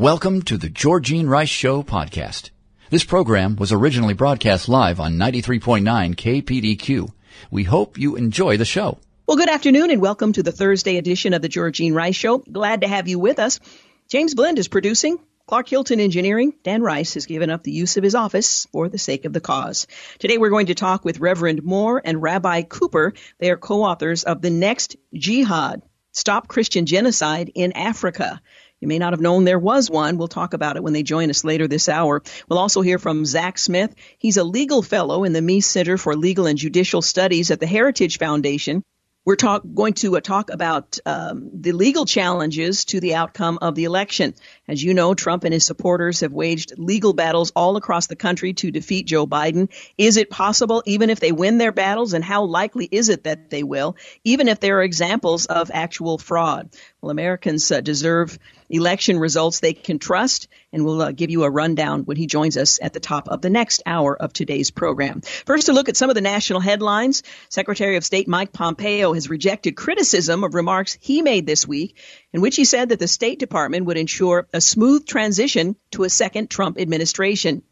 Welcome to the Georgene Rice Show podcast. This program was originally broadcast live on 93.9 KPDQ. We hope you enjoy the show. Well, good afternoon and welcome to the Thursday edition of the Georgene Rice Show. Glad to have you with us. James Blend is producing. Clark Hilton Engineering, Dan Rice has given up the use of his office for the sake of the cause. Today we're going to talk with Reverend Moore and Rabbi Cooper. They are co-authors of The Next Jihad, Stop Christian Genocide in Africa. You may not have known there was one. We'll talk about it when they join us later this hour. We'll also hear from Zach Smith. He's a legal fellow in the Meese Center for Legal and Judicial Studies at the Heritage Foundation. We're talk, going to uh, talk about um, the legal challenges to the outcome of the election. As you know, Trump and his supporters have waged legal battles all across the country to defeat Joe Biden. Is it possible, even if they win their battles, and how likely is it that they will, even if there are examples of actual fraud? Well, Americans uh, deserve election results they can trust, and we'll uh, give you a rundown when he joins us at the top of the next hour of today's program. First, a look at some of the national headlines. Secretary of State Mike Pompeo has rejected criticism of remarks he made this week in which he said that the State Department would ensure a smooth transition to a second Trump administration.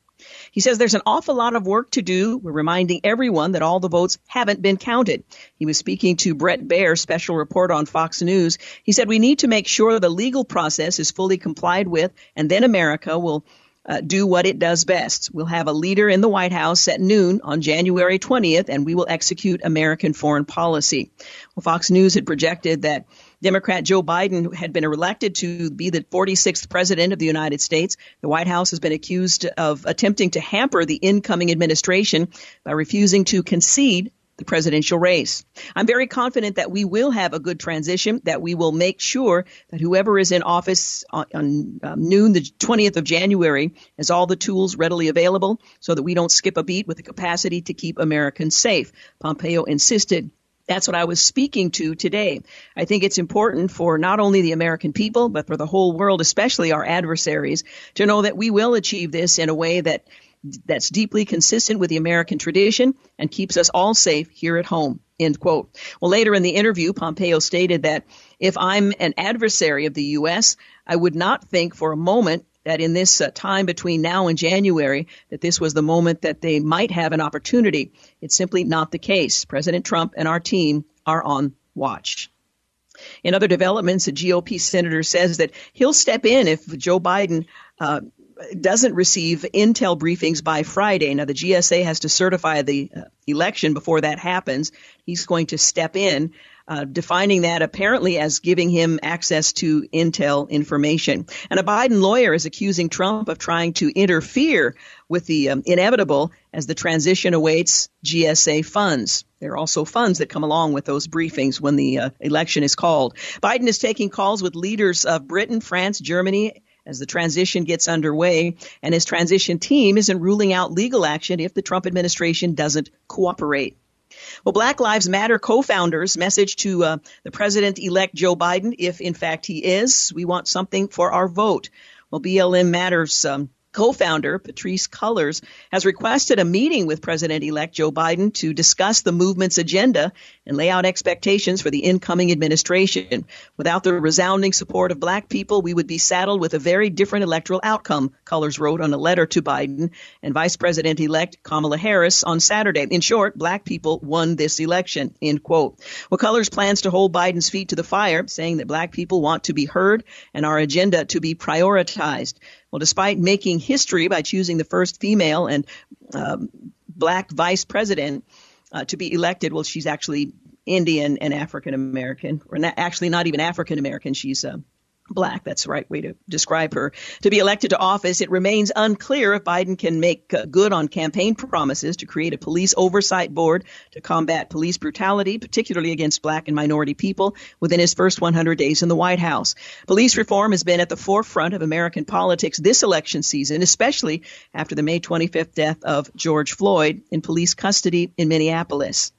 He says there's an awful lot of work to do. We're reminding everyone that all the votes haven't been counted. He was speaking to Bret Baier, special report on Fox News. He said we need to make sure the legal process is fully complied with, and then America will uh, do what it does best. We'll have a leader in the White House at noon on January 20th, and we will execute American foreign policy. Well, Fox News had projected that Democrat Joe Biden had been elected to be the 46th president of the United States. The White House has been accused of attempting to hamper the incoming administration by refusing to concede the presidential race. I'm very confident that we will have a good transition, that we will make sure that whoever is in office on, on um, noon, the 20th of January, has all the tools readily available so that we don't skip a beat with the capacity to keep Americans safe. Pompeo insisted that's what I was speaking to today. I think it's important for not only the American people, but for the whole world, especially our adversaries, to know that we will achieve this in a way that that's deeply consistent with the American tradition and keeps us all safe here at home. End quote. Well, later in the interview, Pompeo stated that if I'm an adversary of the U.S., I would not think for a moment that in this uh, time between now and January, that this was the moment that they might have an opportunity. It's simply not the case. President Trump and our team are on watch. In other developments, a GOP senator says that he'll step in if Joe Biden uh, doesn't receive intel briefings by Friday. Now, the GSA has to certify the uh, election before that happens. He's going to step in, uh, defining that apparently as giving him access to intel information. And a Biden lawyer is accusing Trump of trying to interfere with the um, inevitable as the transition awaits GSA funds. There are also funds that come along with those briefings when the uh, election is called. Biden is taking calls with leaders of Britain, France, Germany, as the transition gets underway, and his transition team isn't ruling out legal action if the Trump administration doesn't cooperate. Well, Black Lives Matter co-founders message to uh, the president-elect Joe Biden, if in fact he is, we want something for our vote. Well, BLM Matters um, co-founder Patrisse Cullors has requested a meeting with President-elect Joe Biden to discuss the movement's agenda and lay out expectations for the incoming administration. Without the resounding support of black people, we would be saddled with a very different electoral outcome, Cullors wrote on a letter to Biden and Vice President-elect Kamala Harris on Saturday. In short, black people won this election, end quote. Well, Cullors plans to hold Biden's feet to the fire, saying that black people want to be heard and our agenda to be prioritized. Well, despite making history by choosing the first female and um, black vice president uh, to be elected, well, she's actually Indian and African American, or not, actually not even African American. She's uh, black. That's the right way to describe her. To be elected to office, it remains unclear if Biden can make uh, good on campaign promises to create a police oversight board to combat police brutality, particularly against black and minority people, within his first 100 days in the White House. Police reform has been at the forefront of American politics this election season, especially after the May 25th death of George Floyd in police custody in Minneapolis.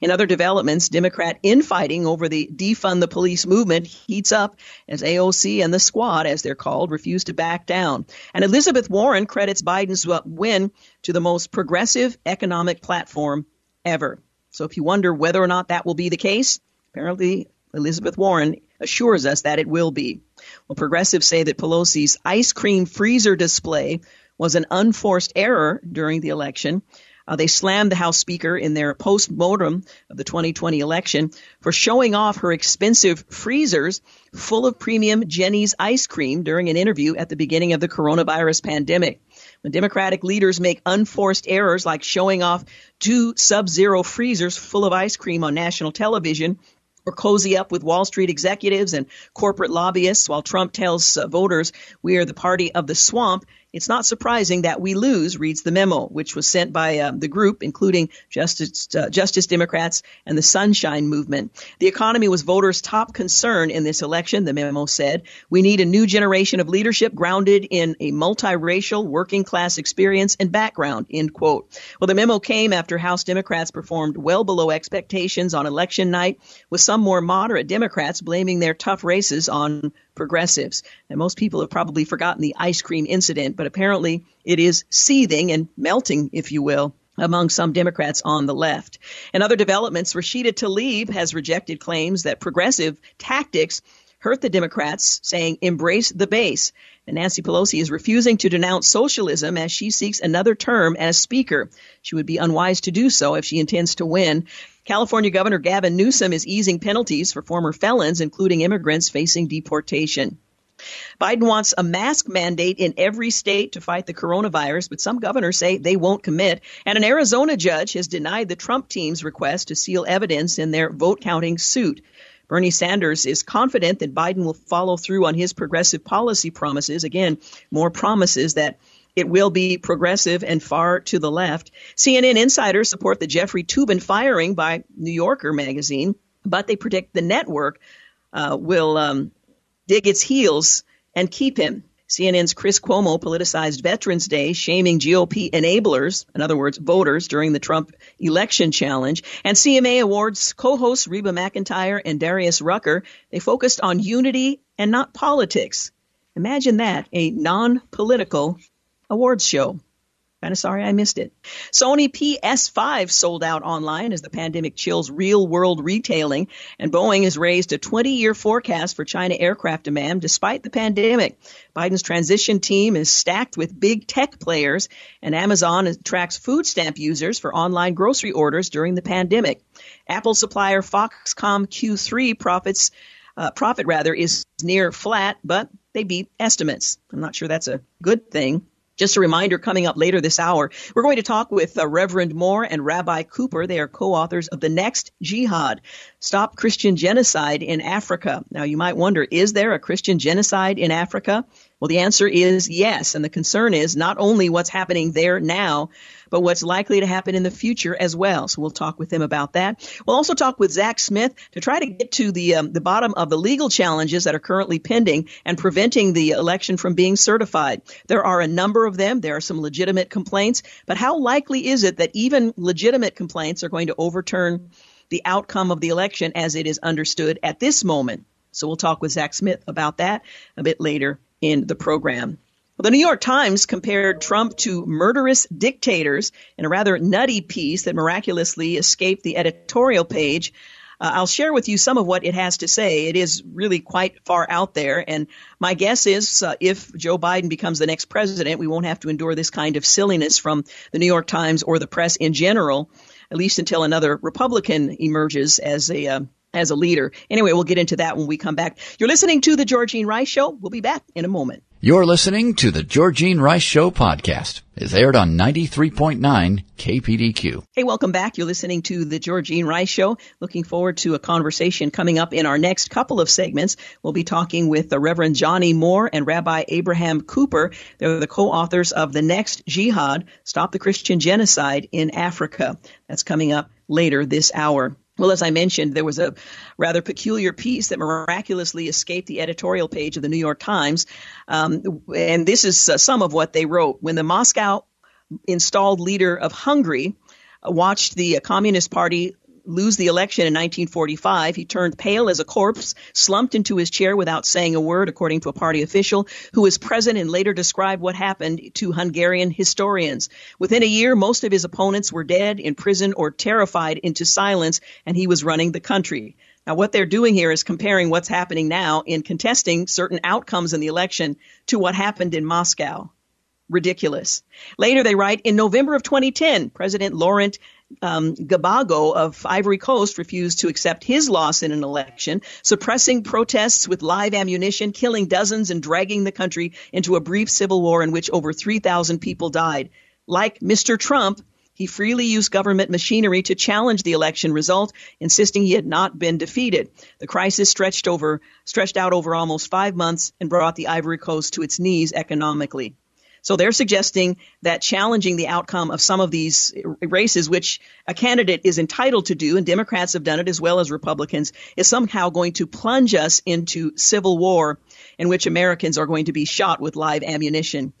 In other developments, Democrat infighting over the defund the police movement heats up as AOC and the squad, as they're called, refuse to back down. And Elizabeth Warren credits Biden's win to the most progressive economic platform ever. So if you wonder whether or not that will be the case, apparently Elizabeth Warren assures us that it will be. Well, progressives say that Pelosi's ice cream freezer display was an unforced error during the election. Uh, they slammed the House Speaker in their post mortem of the 2020 election for showing off her expensive freezers full of premium Jeni's ice cream during an interview at the beginning of the coronavirus pandemic. When Democratic leaders make unforced errors like showing off two sub zero freezers full of ice cream on national television, or cozy up with Wall Street executives and corporate lobbyists while Trump tells uh, voters we are the party of the swamp, it's not surprising that we lose, reads the memo, which was sent by uh, the group, including Justice, uh, Justice Democrats and the Sunshine Movement. The economy was voters' top concern in this election, the memo said. We need a new generation of leadership grounded in a multiracial, working class experience and background, end quote. Well, the memo came after House Democrats performed well below expectations on election night, with some more moderate Democrats blaming their tough races on progressives. And most people have probably forgotten the ice cream incident, but apparently it is seething and melting, if you will among some Democrats on the left. In other developments, Rashida Tlaib has rejected claims that progressive tactics hurt the Democrats, saying embrace the base. And Nancy Pelosi is refusing to denounce socialism as she seeks another term as Speaker. She would be unwise to do so if she intends to win. California Governor Gavin Newsom is easing penalties for former felons, including immigrants facing deportation. Biden wants a mask mandate in every state to fight the coronavirus, but some governors say they won't commit. And an Arizona judge has denied the Trump team's request to seal evidence in their vote counting suit. Bernie Sanders is confident that Biden will follow through on his progressive policy promises. Again, more promises that it will be progressive and far to the left. CNN insiders support the Jeffrey Toobin firing by New Yorker magazine, but they predict the network uh, will um, dig its heels and keep him. CNN's Chris Cuomo politicized Veterans Day, shaming GOP enablers, in other words, voters, during the Trump election challenge. And CMA Awards co-hosts Reba McEntire and Darius Rucker, they focused on unity and not politics. Imagine that, a non-political awards show. Kind of sorry I missed it. Sony PS5 sold out online as the pandemic chills real world retailing, and Boeing has raised a 20 year forecast for China aircraft demand despite the pandemic. Biden's transition team is stacked with big tech players, and Amazon tracks food stamp users for online grocery orders during the pandemic. Apple supplier Foxconn Q3 profits uh, profit rather is near flat, but they beat estimates. I'm not sure that's a good thing. Just a reminder coming up later this hour, we're going to talk with uh, Reverend Moore and Rabbi Cooper. They are co-authors of The Next Jihad, Stop Christian Genocide in Africa. Now you might wonder, is there a Christian genocide in Africa? Well, the answer is yes. And the concern is not only what's happening there now, but what's likely to happen in the future as well. So we'll talk with him about that. We'll also talk with Zach Smith to try to get to the um, the bottom of the legal challenges that are currently pending and preventing the election from being certified. There are a number of them. There are some legitimate complaints, but how likely is it that even legitimate complaints are going to overturn the outcome of the election as it is understood at this moment? So we'll talk with Zach Smith about that a bit later in the program. Well, the New York Times compared Trump to murderous dictators in a rather nutty piece that miraculously escaped the editorial page. Uh, I'll share with you some of what it has to say. It is really quite far out there. And my guess is uh, if Joe Biden becomes the next president, we won't have to endure this kind of silliness from the New York Times or the press in general, at least until another Republican emerges as a uh, as a leader. Anyway, we'll get into that when we come back. You're listening to the Georgene Rice Show. We'll be back in a moment. You're listening to the Georgene Rice Show podcast. is aired on 93.9 KPDQ. Hey, welcome back. You're listening to the Georgene Rice Show. Looking forward to a conversation coming up in our next couple of segments. We'll be talking with the Reverend Johnnie Moore and Rabbi Abraham Cooper. They're the co-authors of The Next Jihad, Stop the Christian Genocide in Africa. That's coming up later this hour. Well, as I mentioned, there was a rather peculiar piece that miraculously escaped the editorial page of the New York Times. Um, and this is uh, some of what they wrote. When the Moscow installed leader of Hungary watched the Communist Party lose the election in 1945. He turned pale as a corpse, slumped into his chair without saying a word, according to a party official who was present and later described what happened to Hungarian historians. Within a year, most of his opponents were dead, in prison, or terrified into silence, and he was running the country. Now, what they're doing here is comparing what's happening now in contesting certain outcomes in the election to what happened in Moscow ridiculous. Later, they write in November of 2010, President Laurent um, Gbagbo of Ivory Coast refused to accept his loss in an election, suppressing protests with live ammunition, killing dozens, and dragging the country into a brief civil war in which over 3,000 people died. Like Mr. Trump, he freely used government machinery to challenge the election result, insisting he had not been defeated. The crisis stretched over, stretched out over almost five months and brought the Ivory Coast to its knees economically. So they're suggesting that challenging the outcome of some of these races, which a candidate is entitled to do, and Democrats have done it as well as Republicans, is somehow going to plunge us into civil war in which Americans are going to be shot with live ammunition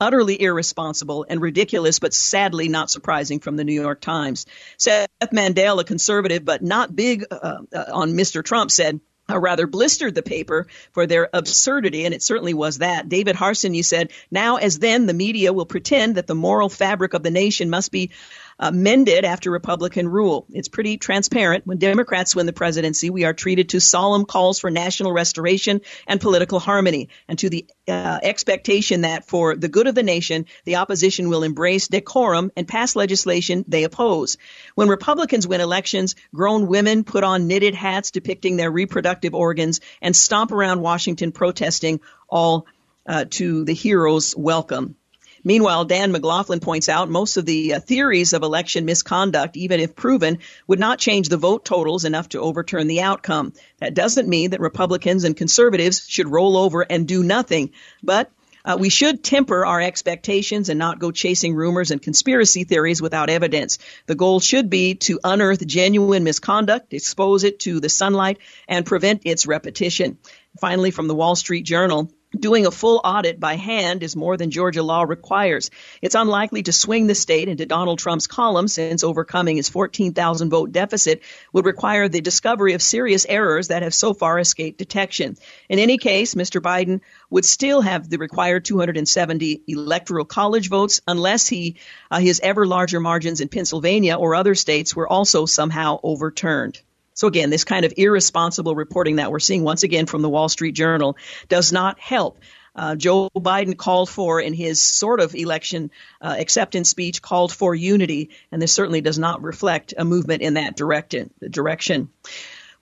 utterly irresponsible and ridiculous, but sadly not surprising from the New York Times. Seth Mandel, a conservative but not big uh, uh, on Mr. Trump, said, or rather blistered the paper for their absurdity, and it certainly was that. David Harsanyi said, now as then the media will pretend that the moral fabric of the nation must be uh, mended after Republican rule. It's pretty transparent. When Democrats win the presidency, we are treated to solemn calls for national restoration and political harmony, and to the uh, expectation that for the good of the nation, the opposition will embrace decorum and pass legislation they oppose. When Republicans win elections, grown women put on knitted hats depicting their reproductive organs and stomp around Washington protesting all uh, to the hero's welcome. Meanwhile, Dan McLaughlin points out most of the uh, theories of election misconduct, even if proven, would not change the vote totals enough to overturn the outcome. That doesn't mean that Republicans and conservatives should roll over and do nothing, but uh, we should temper our expectations and not go chasing rumors and conspiracy theories without evidence. The goal should be to unearth genuine misconduct, expose it to the sunlight, and prevent its repetition. Finally, from the Wall Street Journal, Doing a full audit by hand is more than Georgia law requires. It's unlikely to swing the state into Donald Trump's column since overcoming his 14,000 vote deficit would require the discovery of serious errors that have so far escaped detection. In any case, Mr. Biden would still have the required 270 electoral college votes unless he uh, his ever larger margins in Pennsylvania or other states were also somehow overturned. So again, this kind of irresponsible reporting that we're seeing once again from the Wall Street Journal does not help. Uh, Joe Biden called for in his sort of election uh, acceptance speech called for unity, and this certainly does not reflect a movement in that direction.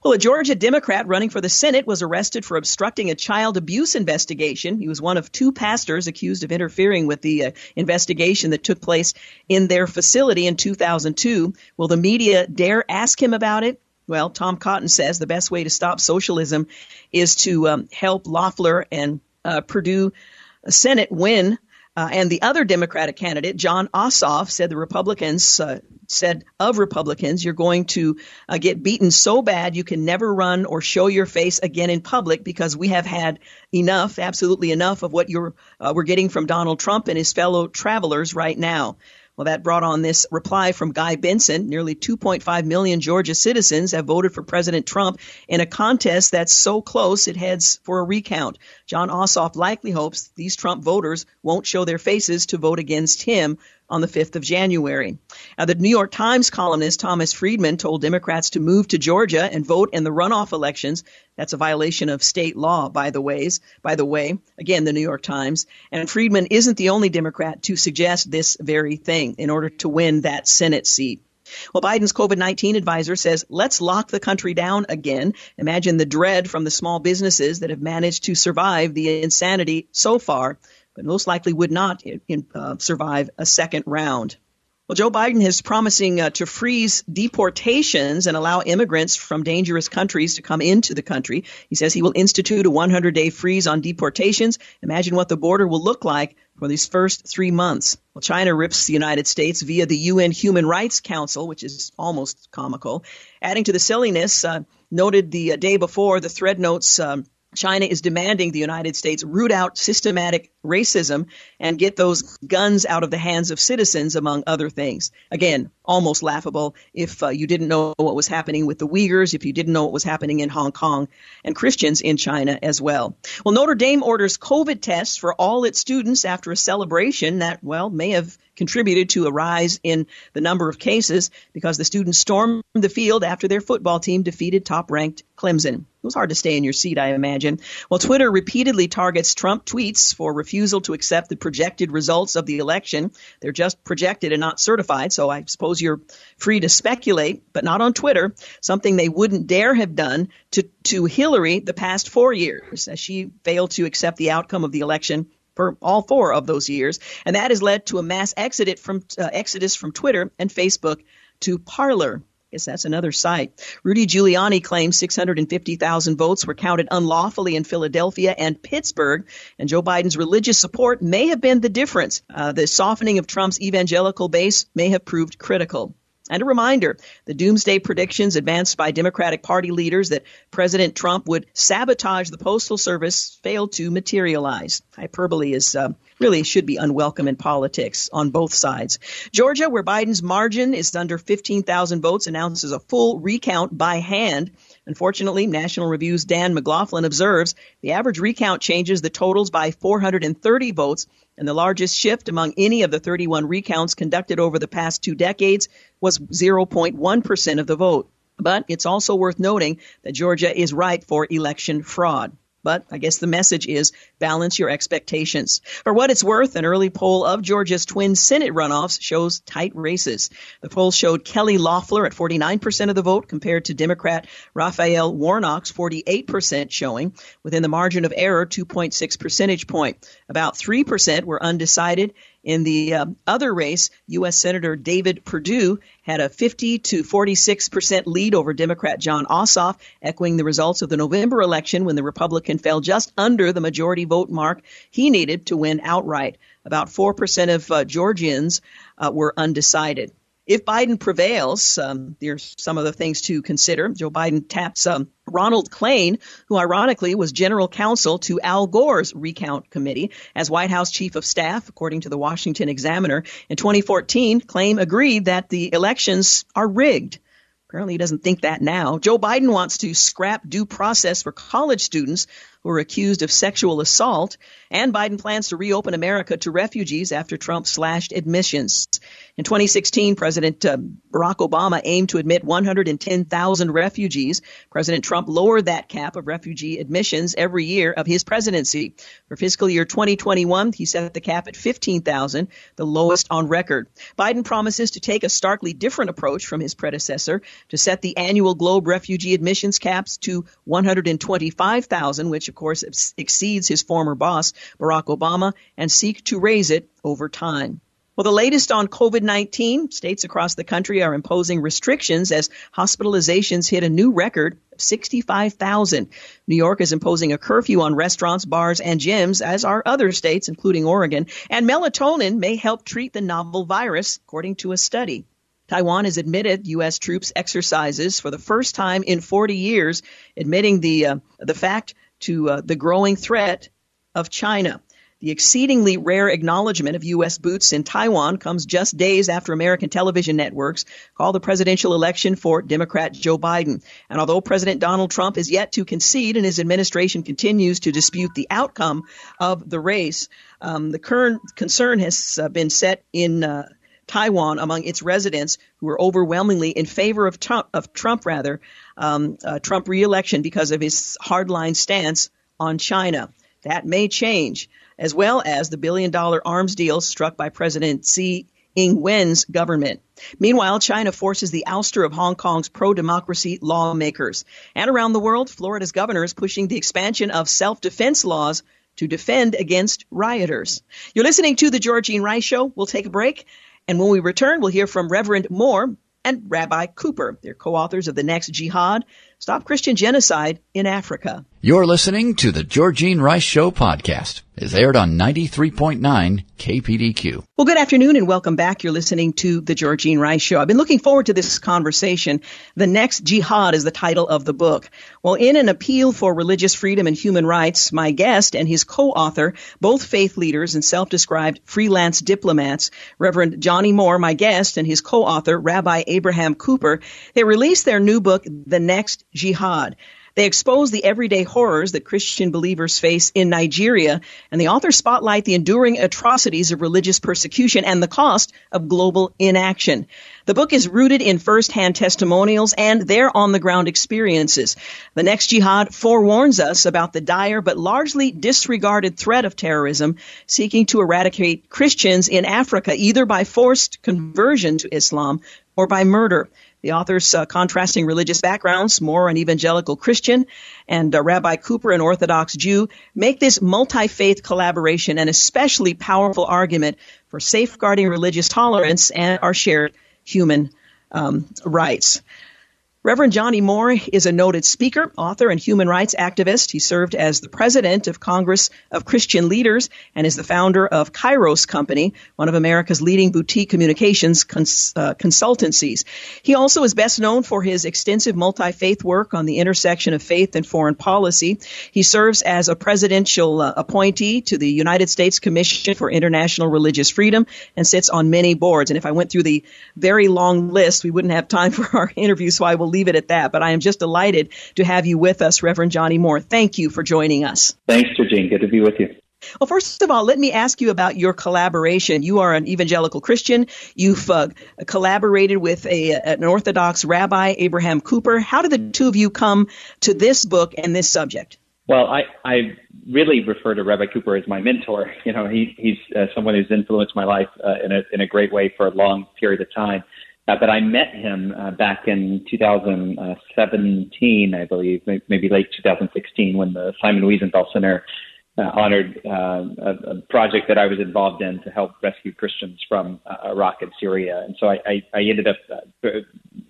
Well, a Georgia Democrat running for the Senate was arrested for obstructing a child abuse investigation. He was one of two pastors accused of interfering with the uh, investigation that took place in their facility in 2002. Will the media dare ask him about it? Well, Tom Cotton says the best way to stop socialism is to um, help Loeffler and uh, Perdue Senate win. Uh, and the other Democratic candidate, Jon Ossoff, said the Republicans uh, said of Republicans, you're going to uh, get beaten so bad you can never run or show your face again in public because we have had enough, absolutely enough, of what you're uh, we're getting from Donald Trump and his fellow travelers right now. Well, that brought on this reply from Guy Benson. Nearly 2.5 million Georgia citizens have voted for President Trump in a contest that's so close it heads for a recount. Jon Ossoff likely hopes these Trump voters won't show their faces to vote against him on the 5th of January. Now, the New York Times columnist Thomas Friedman told Democrats to move to Georgia and vote in the runoff elections. That's a violation of state law, by the ways, by the way. Again, the New York Times. And Friedman isn't the only Democrat to suggest this very thing in order to win that Senate seat. Well, Biden's COVID 19 advisor says, let's lock the country down again. Imagine the dread from the small businesses that have managed to survive the insanity so far. But most likely would not in, uh, survive a second round. Well, Joe Biden is promising uh, to freeze deportations and allow immigrants from dangerous countries to come into the country. He says he will institute a 100 day freeze on deportations. Imagine what the border will look like for these first three months. Well, China rips the United States via the UN Human Rights Council, which is almost comical. Adding to the silliness, uh, noted the uh, day before, the thread notes. Um, China is demanding the United States root out systematic racism and get those guns out of the hands of citizens, among other things. Again, almost laughable if uh, you didn't know what was happening with the Uyghurs, if you didn't know what was happening in Hong Kong, and Christians in China as well. Well, Notre Dame orders COVID tests for all its students after a celebration that, well, may have contributed to a rise in the number of cases because the students stormed the field after their football team defeated top ranked Clemson. It was hard to stay in your seat, I imagine. Well, Twitter repeatedly targets Trump tweets for refusal to accept the projected results of the election. They're just projected and not certified, so I suppose you're free to speculate, but not on Twitter, something they wouldn't dare have done to, to Hillary the past four years, as she failed to accept the outcome of the election for all four of those years, and that has led to a mass exodus from uh, exodus from Twitter and Facebook to Parler. I guess that's another site. Rudy Giuliani claims 650,000 votes were counted unlawfully in Philadelphia and Pittsburgh, and Joe Biden's religious support may have been the difference. Uh, the softening of Trump's evangelical base may have proved critical. And a reminder the doomsday predictions advanced by Democratic Party leaders that President Trump would sabotage the Postal Service failed to materialize. Hyperbole is uh, really should be unwelcome in politics on both sides. Georgia, where Biden's margin is under 15,000 votes, announces a full recount by hand. Unfortunately, National Review's Dan McLaughlin observes the average recount changes the totals by 430 votes and the largest shift among any of the 31 recounts conducted over the past two decades was 0.1% of the vote. But it's also worth noting that Georgia is ripe for election fraud. But I guess the message is balance your expectations. For what it's worth, an early poll of Georgia's twin Senate runoffs shows tight races. The poll showed Kelly Loeffler at 49% of the vote compared to Democrat Raphael Warnock's 48% showing, within the margin of error 2.6 percentage point. About 3% were undecided in the uh, other race, U.S. Senator David Perdue had a 50 to 46 percent lead over Democrat Jon Ossoff, echoing the results of the November election when the Republican fell just under the majority vote mark he needed to win outright. About 4 percent of uh, Georgians uh, were undecided. If Biden prevails, um, there's some of the things to consider. Joe Biden taps um, Ronald Klain, who ironically was general counsel to Al Gore's recount committee as White House chief of staff, according to the Washington Examiner. In 2014, Klain agreed that the elections are rigged. Apparently, he doesn't think that now. Joe Biden wants to scrap due process for college students who are accused of sexual assault, and Biden plans to reopen America to refugees after Trump slashed admissions. In 2016, President uh, Barack Obama aimed to admit 110,000 refugees. President Trump lowered that cap of refugee admissions every year of his presidency. For fiscal year 2021, he set the cap at 15,000, the lowest on record. Biden promises to take a starkly different approach from his predecessor to set the annual globe refugee admissions caps to 125,000, which of course exceeds his former boss, Barack Obama, and seek to raise it over time. Well, the latest on COVID 19, states across the country are imposing restrictions as hospitalizations hit a new record of 65,000. New York is imposing a curfew on restaurants, bars, and gyms, as are other states, including Oregon. And melatonin may help treat the novel virus, according to a study. Taiwan has admitted U.S. troops exercises for the first time in 40 years, admitting the uh, the fact to uh, the growing threat of China. The exceedingly rare acknowledgement of U.S. boots in Taiwan comes just days after American television networks call the presidential election for Democrat Joe Biden. And although President Donald Trump is yet to concede and his administration continues to dispute the outcome of the race, um, the current concern has uh, been set in uh, Taiwan among its residents who are overwhelmingly in favor of Trump, of Trump rather, um, uh, Trump reelection because of his hardline stance on China. That may change, as well as the billion dollar arms deal struck by President Tsai Ing-wen's government. Meanwhile, China forces the ouster of Hong Kong's pro-democracy lawmakers. And around the world, Florida's governor is pushing the expansion of self-defense laws to defend against rioters. You're listening to the Georgene Rice Show. We'll take a break. And when we return, we'll hear from Reverend Moore and Rabbi Cooper. They're co-authors of The Next Jihad, Stop Christian Genocide in Africa. You're listening to the Georgene Rice Show podcast. It's aired on 93.9 KPDQ. Well, good afternoon and welcome back. You're listening to the Georgene Rice Show. I've been looking forward to this conversation. The Next Jihad is the title of the book. Well, in an appeal for religious freedom and human rights, my guest and his co-author, both faith leaders and self-described freelance diplomats, Reverend Johnnie Moore, my guest, and his co-author, Rabbi Abraham Cooper, they released their new book, The Next Jihad. They expose the everyday horrors that Christian believers face in Nigeria, and the authors spotlight the enduring atrocities of religious persecution and the cost of global inaction. The book is rooted in first-hand testimonials and their on-the-ground experiences. The next jihad forewarns us about the dire but largely disregarded threat of terrorism seeking to eradicate Christians in Africa either by forced conversion to Islam or by murder. The authors uh, contrasting religious backgrounds, Moore an evangelical Christian and uh, Rabbi Cooper an Orthodox Jew, make this multi-faith collaboration an especially powerful argument for safeguarding religious tolerance and our shared human um, rights. Reverend Johnnie Moore is a noted speaker, author, and human rights activist. He served as the president of Congress of Christian Leaders and is the founder of Kairos Company, one of America's leading boutique communications cons- uh, consultancies. He also is best known for his extensive multi-faith work on the intersection of faith and foreign policy. He serves as a presidential uh, appointee to the United States Commission for International Religious Freedom and sits on many boards. And if I went through the very long list, we wouldn't have time for our interview, so I will leave it at that. But I am just delighted to have you with us, Reverend Johnnie Moore. Thank you for joining us. Thanks, Georgene. Good to be with you. Well, first of all, let me ask you about your collaboration. You are an evangelical Christian. You've uh, collaborated with a, an Orthodox rabbi, Abraham Cooper. How did the two of you come to this book and this subject? Well, I, I really refer to Rabbi Cooper as my mentor. You know, he, he's uh, someone who's influenced my life uh, in, a, in a great way for a long period of time. Uh, but I met him uh, back in 2017, I believe, maybe late 2016, when the Simon Wiesenthal Center uh, honored uh, a, a, project that I was involved in to help rescue Christians from uh, Iraq and Syria. And so I, I, I ended up uh,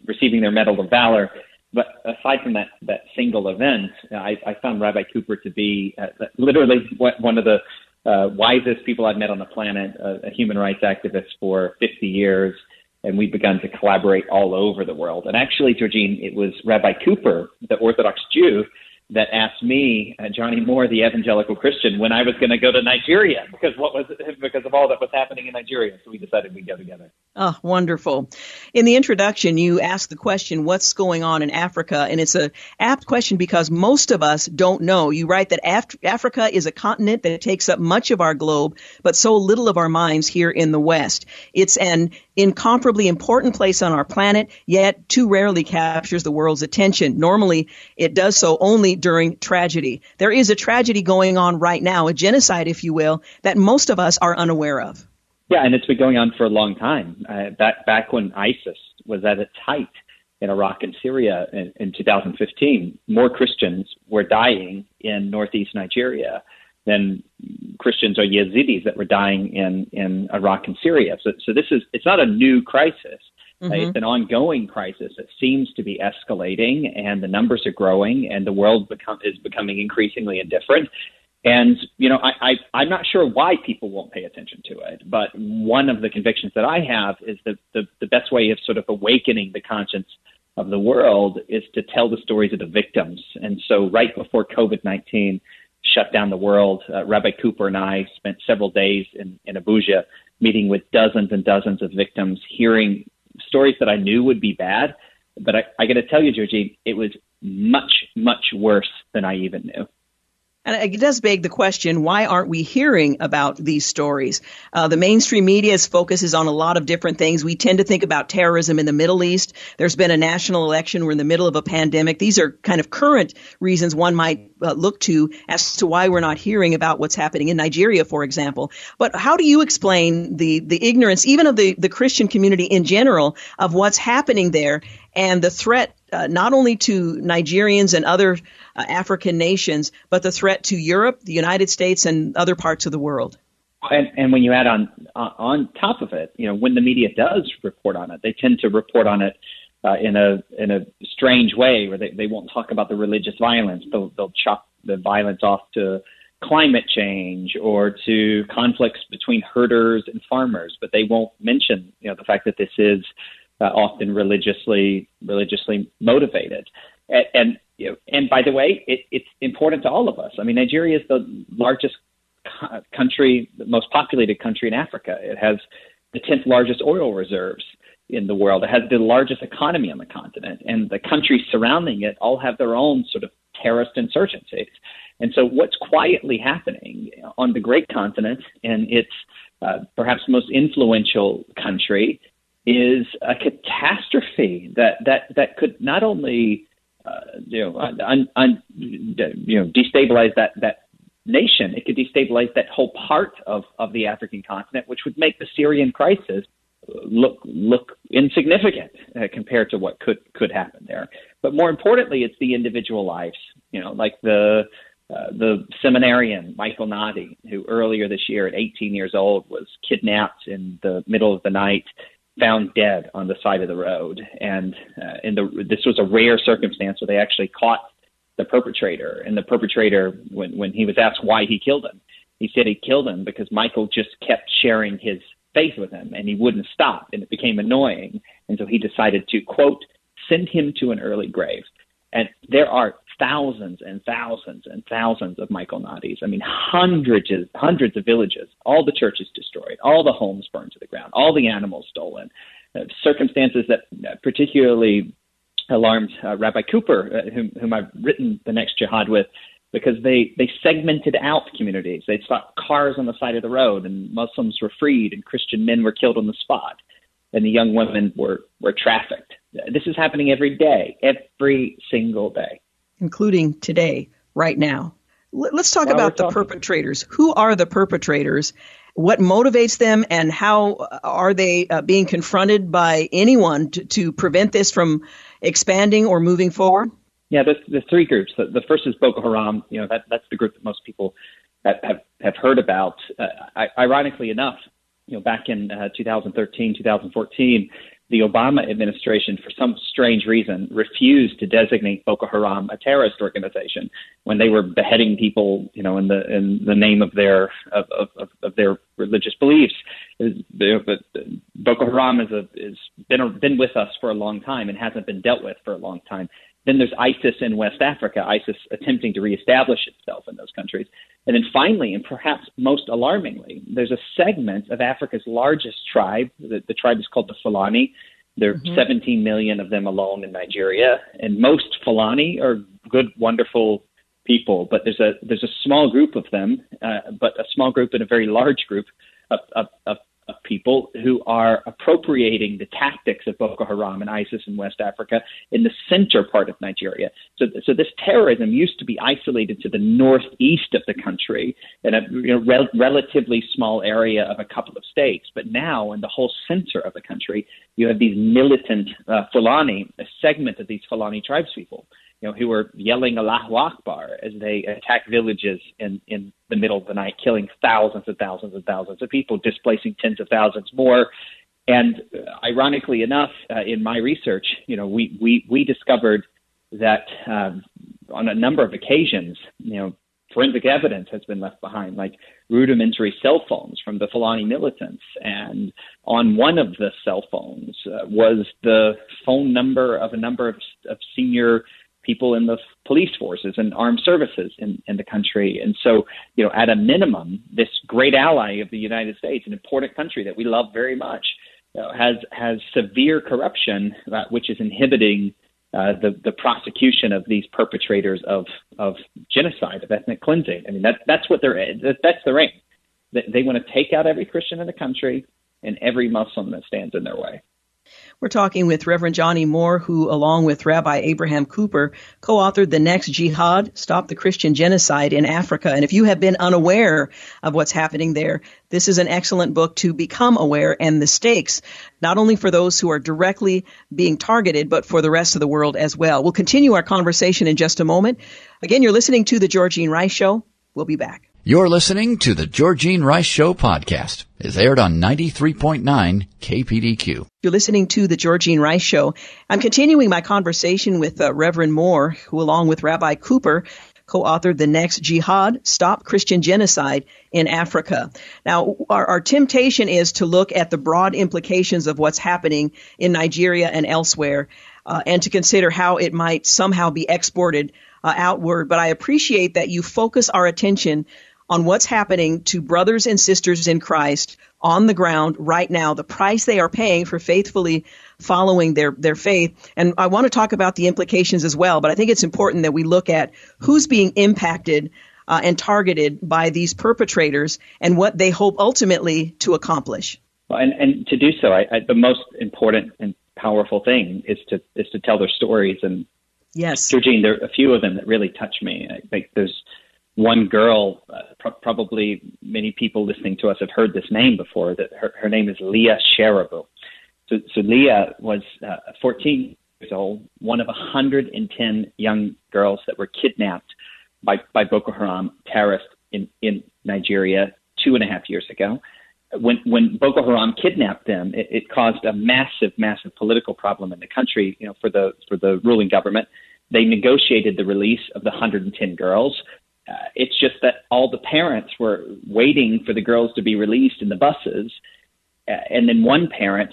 receiving their Medal of Valor. But aside from that, that single event, I, I found Rabbi Cooper to be literally one of the wisest people I've met on the planet, a human rights activist for 50 years and we've begun to collaborate all over the world. And actually, Georgene, it was Rabbi Cooper, the Orthodox Jew, that asked me, uh, Johnnie Moore, the evangelical Christian, when I was going to go to Nigeria because what was because of all that was happening in Nigeria. So we decided we'd go together. Oh, wonderful! In the introduction, you asked the question, "What's going on in Africa?" And it's a apt question because most of us don't know. You write that Af- Africa is a continent that takes up much of our globe, but so little of our minds here in the West. It's an incomparably important place on our planet, yet too rarely captures the world's attention. Normally, it does so only during tragedy. There is a tragedy going on right now, a genocide, if you will, that most of us are unaware of. Yeah, and it's been going on for a long time. Uh, back back when ISIS was at its height in Iraq and Syria in, in 2015, more Christians were dying in northeast Nigeria than Christians or Yazidis that were dying in, in Iraq and Syria. So, so this is, it's not a new crisis. Mm-hmm. It's an ongoing crisis that seems to be escalating and the numbers are growing and the world become, is becoming increasingly indifferent. And, you know, I, I, I'm not sure why people won't pay attention to it, but one of the convictions that I have is that the, the best way of sort of awakening the conscience of the world is to tell the stories of the victims. And so right before COVID 19, shut down the world. Uh, Rabbi Cooper and I spent several days in, in Abuja meeting with dozens and dozens of victims, hearing stories that I knew would be bad. But I, I got to tell you, Georgie, it was much, much worse than I even knew. And it does beg the question, why aren't we hearing about these stories? Uh, the mainstream media's focus is on a lot of different things. We tend to think about terrorism in the Middle East. There's been a national election. We're in the middle of a pandemic. These are kind of current reasons one might uh, look to as to why we're not hearing about what's happening in Nigeria, for example. But how do you explain the, the ignorance, even of the, the Christian community in general, of what's happening there and the threat uh, not only to Nigerians and other uh, African nations, but the threat to Europe, the United States, and other parts of the world. And, and when you add on uh, on top of it, you know, when the media does report on it, they tend to report on it uh, in a in a strange way, where they, they won't talk about the religious violence. They'll they'll chop the violence off to climate change or to conflicts between herders and farmers, but they won't mention you know the fact that this is uh, often religiously religiously motivated. And, and you know, and by the way, it, it's important to all of us. I mean, Nigeria is the largest country, the most populated country in Africa. It has the 10th largest oil reserves in the world. It has the largest economy on the continent, and the countries surrounding it all have their own sort of terrorist insurgencies. And so, what's quietly happening on the great continent and its uh, perhaps most influential country is a catastrophe that that that could not only uh, you know un, un, you know destabilize that that nation, it could destabilize that whole part of of the African continent, which would make the Syrian crisis look look insignificant uh, compared to what could could happen there. But more importantly, it's the individual lives. You know, like the uh, the seminarian Michael Nnadi, who earlier this year at 18 years old was kidnapped in the middle of the night, found dead on the side of the road, and uh, in the this was a rare circumstance where they actually caught the perpetrator. And the perpetrator, when when he was asked why he killed him, he said he killed him because Michael just kept sharing his faith with him, and he wouldn't stop, and it became annoying, and so he decided to quote send him to an early grave. And there are thousands and thousands and thousands of Michael Nnadis. I mean, hundreds, hundreds of villages, all the churches destroyed, all the homes burned to the ground, all the animals stolen. Uh, circumstances that uh, particularly alarmed uh, Rabbi Cooper, uh, whom, whom I've written the next jihad with, because they they segmented out communities. They stopped cars on the side of the road, and Muslims were freed, and Christian men were killed on the spot, and the young women were were trafficked. This is happening every day, every single day, including today, right now. Let's talk While about the perpetrators. Who are the perpetrators? What motivates them, and how are they uh, being confronted by anyone to, to prevent this from expanding or moving forward? Yeah, there's, there's three groups. The, the, first is Boko Haram. You know, that, that's the group that most people have, have, have heard about. Uh, I, ironically enough, you know, back in uh, 2013, 2014, the Obama administration, for some strange reason, refused to designate Boko Haram a terrorist organization when they were beheading people, you know, in the in the name of their of of, of their religious beliefs. Boko Haram is a is been been with us for a long time and hasn't been dealt with for a long time. Then there's ISIS in West Africa, ISIS attempting to reestablish itself in those countries. And then finally, and perhaps most alarmingly, there's a segment of Africa's largest tribe. The, the tribe is called the Fulani. There are mm-hmm. 17 million of them alone in Nigeria, and most Fulani are good, wonderful people. But there's a there's a small group of them, uh, but a small group and a very large group of, of, of of people who are appropriating the tactics of Boko Haram and ISIS in West Africa in the center part of Nigeria. So, so this terrorism used to be isolated to the northeast of the country in a you know, rel- relatively small area of a couple of states. But now, in the whole center of the country, you have these militant uh, Fulani, a segment of these Fulani tribespeople you know, who were yelling Allahu Akbar as they attack villages in, in the middle of the night, killing thousands and thousands and thousands of people, displacing tens of thousands more. And uh, ironically enough, uh, in my research, you know, we, we, we discovered that um, on a number of occasions, you know, forensic evidence has been left behind, like rudimentary cell phones from the Fulani militants. And on one of the cell phones uh, was the phone number of a number of, of senior people in the police forces and armed services in, in the country. And so, you know, at a minimum, this great ally of the United States, an important country that we love very much, you know, has has severe corruption, uh, which is inhibiting uh, the the prosecution of these perpetrators of of genocide, of ethnic cleansing. I mean, that that's what they're that, that's their aim. They, they want to take out every Christian in the country and every Muslim that stands in their way. We're talking with Reverend Johnnie Moore, who, along with Rabbi Abraham Cooper, co-authored The Next Jihad, Stop the Christian Genocide in Africa. And if you have been unaware of what's happening there, this is an excellent book to become aware and the stakes, not only for those who are directly being targeted, but for the rest of the world as well. We'll continue our conversation in just a moment. Again, you're listening to The Georgene Rice Show. We'll be back. You're listening to the Georgene Rice Show podcast. It's aired on 93.9 KPDQ. You're listening to the Georgene Rice Show. I'm continuing my conversation with uh, Reverend Moore, who along with Rabbi Cooper, co-authored The Next Jihad, Stop Christian Genocide in Africa. Now, our, our temptation is to look at the broad implications of what's happening in Nigeria and elsewhere, uh, and to consider how it might somehow be exported uh, outward. But I appreciate that you focus our attention on what's happening to brothers and sisters in Christ on the ground right now, the price they are paying for faithfully following their, their faith. And I want to talk about the implications as well, but I think it's important that we look at who's being impacted uh, and targeted by these perpetrators and what they hope ultimately to accomplish. Well, and, and to do so, I, I, the most important and powerful thing is to is to tell their stories. And yes, Georgene, there are a few of them that really touch me. I think there's one girl, uh, pro- probably many people listening to us have heard this name before. That her, her name is Leah Sharibu. So, so Leah was uh, 14 years old, one of 110 young girls that were kidnapped by, by Boko Haram terrorists in, in Nigeria two and a half years ago. When, when Boko Haram kidnapped them, it, it caused a massive, massive political problem in the country. You know, for the for the ruling government, they negotiated the release of the 110 girls uh, it's just that all the parents were waiting for the girls to be released in the buses. Uh, and then one parent,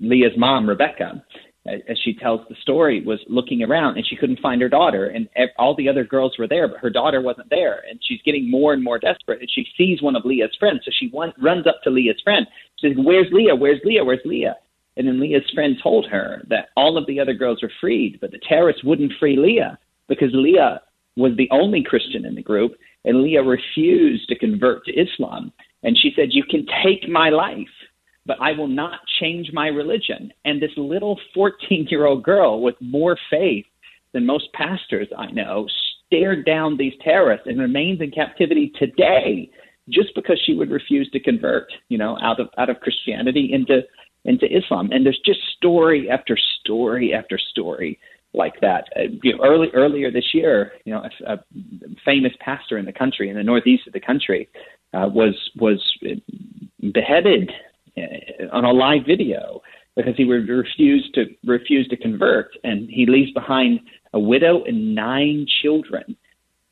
Leah's mom, Rebecca, uh, as she tells the story, was looking around and she couldn't find her daughter. And all the other girls were there, but her daughter wasn't there. And she's getting more and more desperate. And she sees one of Leah's friends. So she one, runs up to Leah's friend. She says, Where's Leah? Where's Leah? Where's Leah? And then Leah's friend told her that all of the other girls were freed, but the terrorists wouldn't free Leah because Leah was the only Christian in the group, and Leah refused to convert to Islam. And she said, You can take my life, but I will not change my religion. And this little 14 year old girl with more faith than most pastors I know stared down these terrorists and remains in captivity today just because she would refuse to convert, you know, out of out of Christianity into into Islam. And there's just story after story after story like that. Uh, you know, early earlier this year, you know, a, a famous pastor in the country, in the northeast of the country, uh, was was beheaded uh, on a live video because he would refuse to refuse to convert, and he leaves behind a widow and nine children.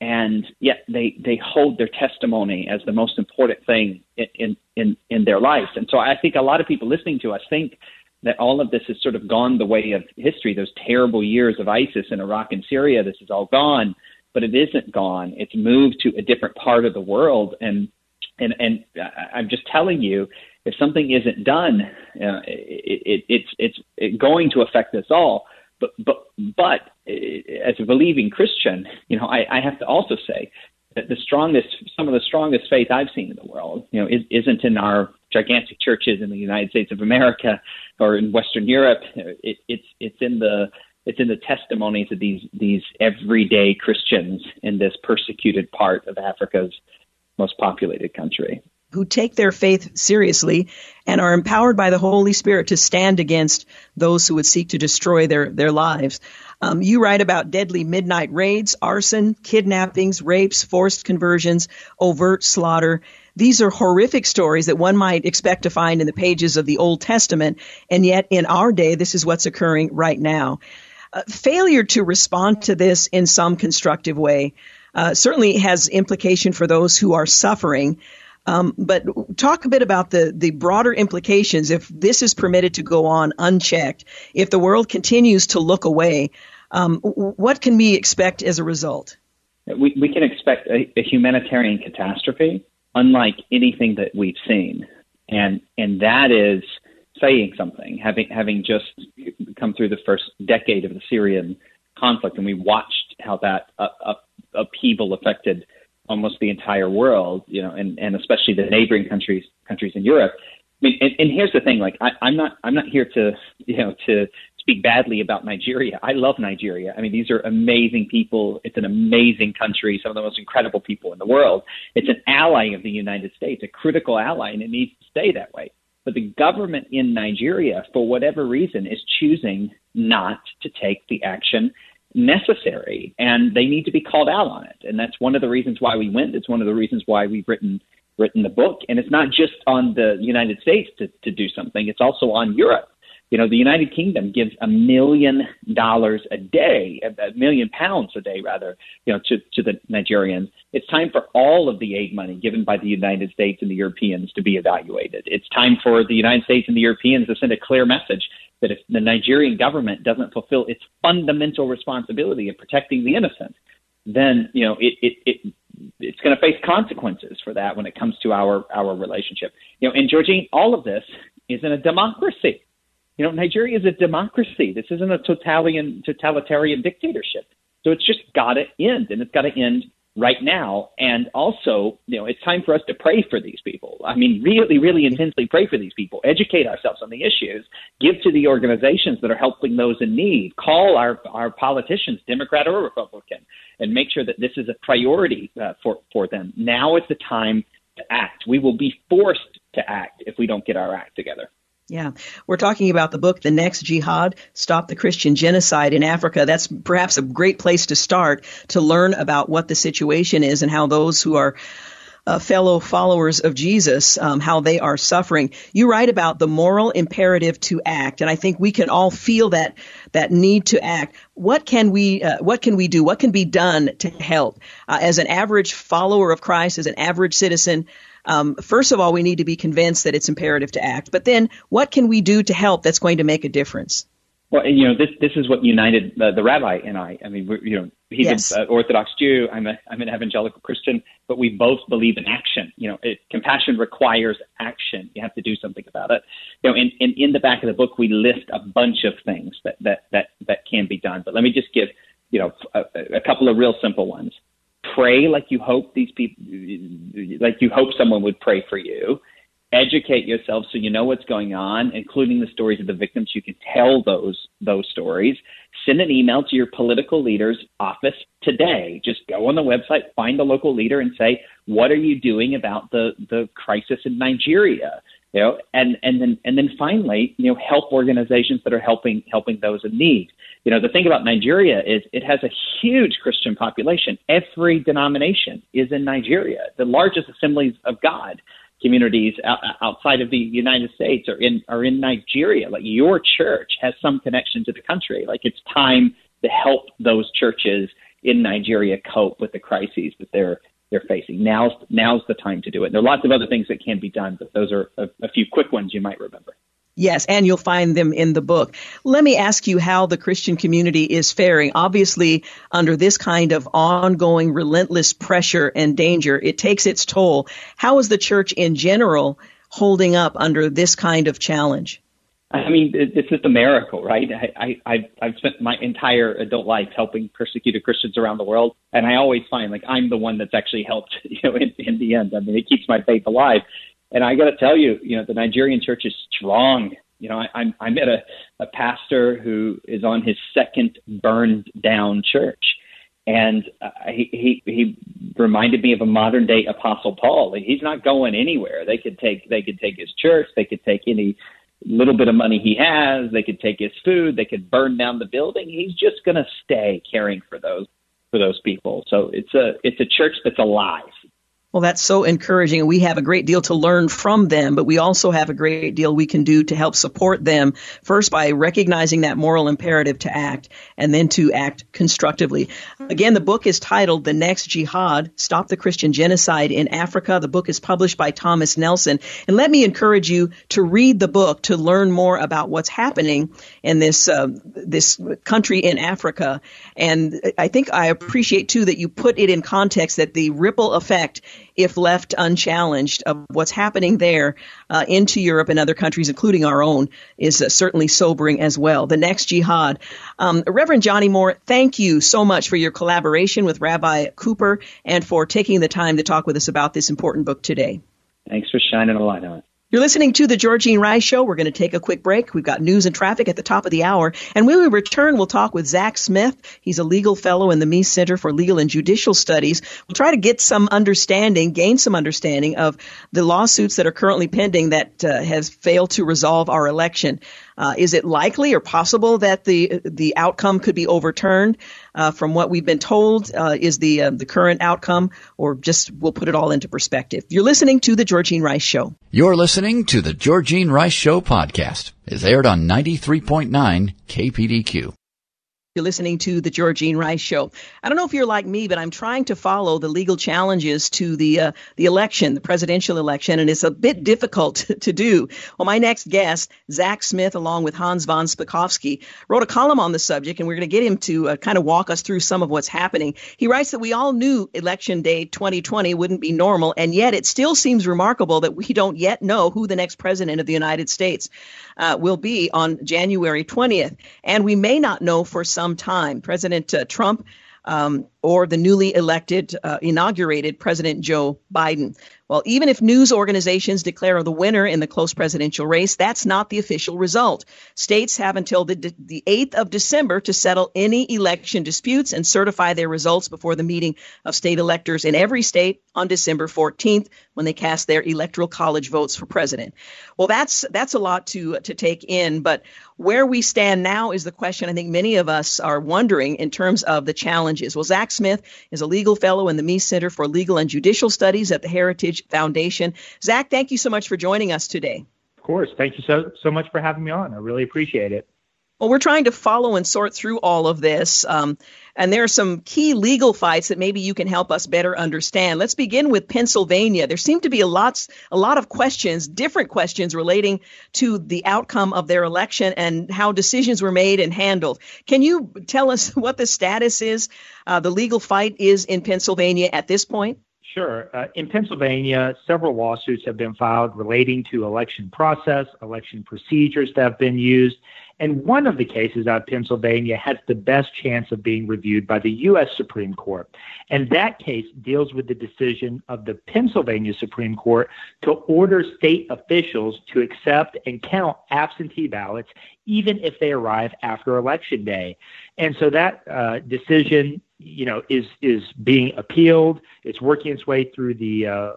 And yet they, they hold their testimony as the most important thing in, in, in their life. And so I think a lot of people listening to us think that all of this has sort of gone the way of history. Those terrible years of ISIS in Iraq and Syria, this is all gone, but it isn't gone. It's moved to a different part of the world, and and and I'm just telling you, if something isn't done, uh, it, it, it's it's going to affect us all. But but but as a believing Christian, you know, I, I have to also say that the strongest, some of the strongest faith I've seen in the world, you know, is, isn't in our gigantic churches in the United States of America or in Western Europe. It, it's it's in the it's in the testimonies of these these everyday Christians in this persecuted part of Africa's most populated country. Who take their faith seriously and are empowered by the Holy Spirit to stand against those who would seek to destroy their, their lives. Um, you write about deadly midnight raids, arson, kidnappings, rapes, forced conversions, overt slaughter. These are horrific stories that one might expect to find in the pages of the Old Testament, and yet in our day, this is what's occurring right now. Uh, failure to respond to this in some constructive way uh, certainly has implication for those who are suffering. Um, but talk a bit about the, the broader implications if this is permitted to go on unchecked, if the world continues to look away, um, what can we expect as a result? We, we can expect a, a humanitarian catastrophe unlike anything that we've seen. And, and that is saying something, having, having just come through the first decade of the Syrian conflict, and we watched how that uh, uh, upheaval affected almost the entire world, you know, and, and especially the neighboring countries countries in Europe. I mean, and, and here's the thing: like, I, I'm not, I'm not here to, you know, to speak badly about Nigeria. I love Nigeria. I mean, these are amazing people. It's an amazing country, some of the most incredible people in the world. It's an ally of the United States, a critical ally, and it needs to stay that way. But the government in Nigeria, for whatever reason, is choosing not to take the action necessary, and they need to be called out on it. And that's one of the reasons why we went. It's one of the reasons why we've written written the book. And it's not just on the United States to, to do something; it's also on Europe you know, the United Kingdom gives a million dollars a day, a million pounds a day, rather, you know, to, to the Nigerians. It's time for all of the aid money given by the United States and the Europeans to be evaluated. It's time for the United States and the Europeans to send a clear message that if the Nigerian government doesn't fulfill its fundamental responsibility of protecting the innocent, then you know it it, it it's going to face consequences for that when it comes to our our relationship. You know, and Georgene, all of this is in a democracy. You know, Nigeria is a democracy. This isn't a totalitarian totalitarian dictatorship. So it's just got to end, and it's got to end right now. And also, you know, it's time for us to pray for these people. I mean, really, really intensely pray for these people, educate ourselves on the issues, give to the organizations that are helping those in need, call our, our politicians, Democrat or Republican, and make sure that this is a priority uh, for, for them. Now is the time to act. We will be forced to act if we don't get our act together. Yeah. We're talking about the book, The Next Jihad Stop the Christian Genocide in Africa. That's perhaps a great place to start to learn about what the situation is and how those who are uh, fellow followers of Jesus, um, how they are suffering. You write about the moral imperative to act, and I think we can all feel that that need to act. What can we uh, What can we do? What can be done to help? Uh, as an average follower of Christ, as an average citizen, um, first of all, we need to be convinced that it's imperative to act. But then, what can we do to help that's going to make a difference? Well, you know, this this is what united uh, the rabbi and I. I mean, we're, you know, he's yes. an uh, Orthodox Jew. I'm a I'm an evangelical Christian, but we both believe in action. You know, it, compassion requires action. You have to do something about it. You know, and, and in the back of the book, we list a bunch of things that that that that can be done. But let me just give you know a, a couple of real simple ones pray like you hope these people, like you hope someone would pray for you. Educate yourself so you know what's going on, including the stories of the victims. You can tell those those stories. Send an email to your political leader's office today. Just go on the website, find the local leader, and say, "What are you doing about the the crisis in Nigeria?" You know, and and then and then finally, you know, help organizations that are helping helping those in need. You know, the thing about Nigeria is it has a huge Christian population. Every denomination is in Nigeria. The largest assemblies of God communities outside of the United States are in are in Nigeria. Like your church has some connection to the country. Like it's time to help those churches in Nigeria cope with the crises that they're they're facing. Now's now's the time to do it. There are lots of other things that can be done, but those are a, a few quick ones you might remember. Yes, and you'll find them in the book. Let me ask you how the Christian community is faring. Obviously, under this kind of ongoing, relentless pressure and danger, it takes its toll. How is the church in general holding up under this kind of challenge? I mean, it's just a miracle, right? I, I, I've spent my entire adult life helping persecuted Christians around the world, and I always find like I'm the one that's actually helped, you know, in, in the end. I mean, it keeps my faith alive. And I got to tell you, you know, the Nigerian church is strong. You know, I, I'm I met a, a pastor who is on his second burned down church, and uh, he, he he reminded me of a modern day Apostle Paul. He's not going anywhere. They could take they could take his church. They could take any little bit of money he has. They could take his food. They could burn down the building. He's just going to stay caring for those for those people. So it's a it's a church that's alive. Well, that's so encouraging. We have a great deal to learn from them, but we also have a great deal we can do to help support them. First, by recognizing that moral imperative to act, and then to act constructively. Again, the book is titled The Next Jihad Stop the Christian Genocide in Africa. The book is published by Thomas Nelson. And let me encourage you to read the book to learn more about what's happening in this, uh, this country in Africa. And I think I appreciate too that you put it in context that the ripple effect if left unchallenged, of what's happening there uh, into Europe and other countries, including our own, is uh, certainly sobering as well. The next jihad. Um, Reverend Johnnie Moore, thank you so much for your collaboration with Rabbi Cooper and for taking the time to talk with us about this important book today. Thanks for shining a light on it. You're listening to the Georgene Rice Show. We're going to take a quick break. We've got news and traffic at the top of the hour. And when we return, we'll talk with Zach Smith. He's a legal fellow in the Meese Center for Legal and Judicial Studies. We'll try to get some understanding, gain some understanding of the lawsuits that are currently pending that uh, has failed to resolve our election. Uh, is it likely or possible that the the outcome could be overturned? Uh, from what we've been told, uh, is the uh, the current outcome, or just we'll put it all into perspective. You're listening to the Georgene Rice Show. You're listening to the Georgene Rice Show podcast. is aired on 93.9 KPDQ. You're listening to the Georgene Rice Show. I don't know if you're like me, but I'm trying to follow the legal challenges to the uh, the election, the presidential election, and it's a bit difficult to do. Well, my next guest, Zach Smith, along with Hans von Spakovsky, wrote a column on the subject, and we're going to get him to uh, kind of walk us through some of what's happening. He writes that we all knew election day 2020 wouldn't be normal, and yet it still seems remarkable that we don't yet know who the next president of the United States uh, will be on January 20th, and we may not know for some some time. President uh, Trump um, or the newly elected, uh, inaugurated President Joe Biden. Well, even if news organizations declare the winner in the close presidential race, that's not the official result. States have until the, the 8th of December to settle any election disputes and certify their results before the meeting of state electors in every state on December 14th when they cast their electoral college votes for president. Well, that's that's a lot to to take in, but where we stand now is the question I think many of us are wondering in terms of the challenges. Well, Zach Smith is a legal fellow in the Meese Center for Legal and Judicial Studies at the Heritage Foundation. Zach, thank you so much for joining us today. Of course. Thank you so, so much for having me on. I really appreciate it. Well, we're trying to follow and sort through all of this. Um, and there are some key legal fights that maybe you can help us better understand. Let's begin with Pennsylvania. There seem to be a lot, a lot of questions, different questions relating to the outcome of their election and how decisions were made and handled. Can you tell us what the status is, uh, the legal fight is in Pennsylvania at this point? Sure. Uh, in Pennsylvania, several lawsuits have been filed relating to election process, election procedures that have been used, and one of the cases out of Pennsylvania has the best chance of being reviewed by the U.S. Supreme Court. And that case deals with the decision of the Pennsylvania Supreme Court to order state officials to accept and count absentee ballots, even if they arrive after Election Day. And so that uh, decision you know, is is being appealed. It's working its way through the uh,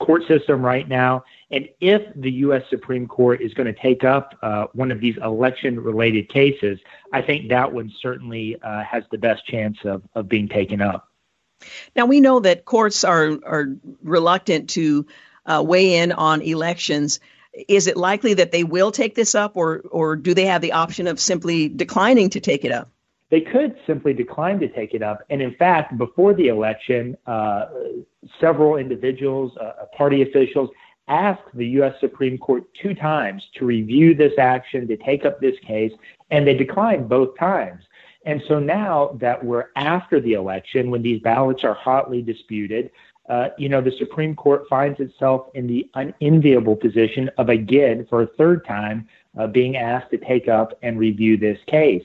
court system right now. And if the U.S. Supreme Court is going to take up uh, one of these election-related cases, I think that one certainly uh, has the best chance of of being taken up. Now we know that courts are are reluctant to uh, weigh in on elections. Is it likely that they will take this up, or or do they have the option of simply declining to take it up? They could simply decline to take it up. And in fact, before the election, uh, several individuals, uh, party officials, asked the U.S. Supreme Court two times to review this action, to take up this case, and they declined both times. And so now that we're after the election, when these ballots are hotly disputed, uh, you know, the Supreme Court finds itself in the unenviable position of again, for a third time, uh, being asked to take up and review this case.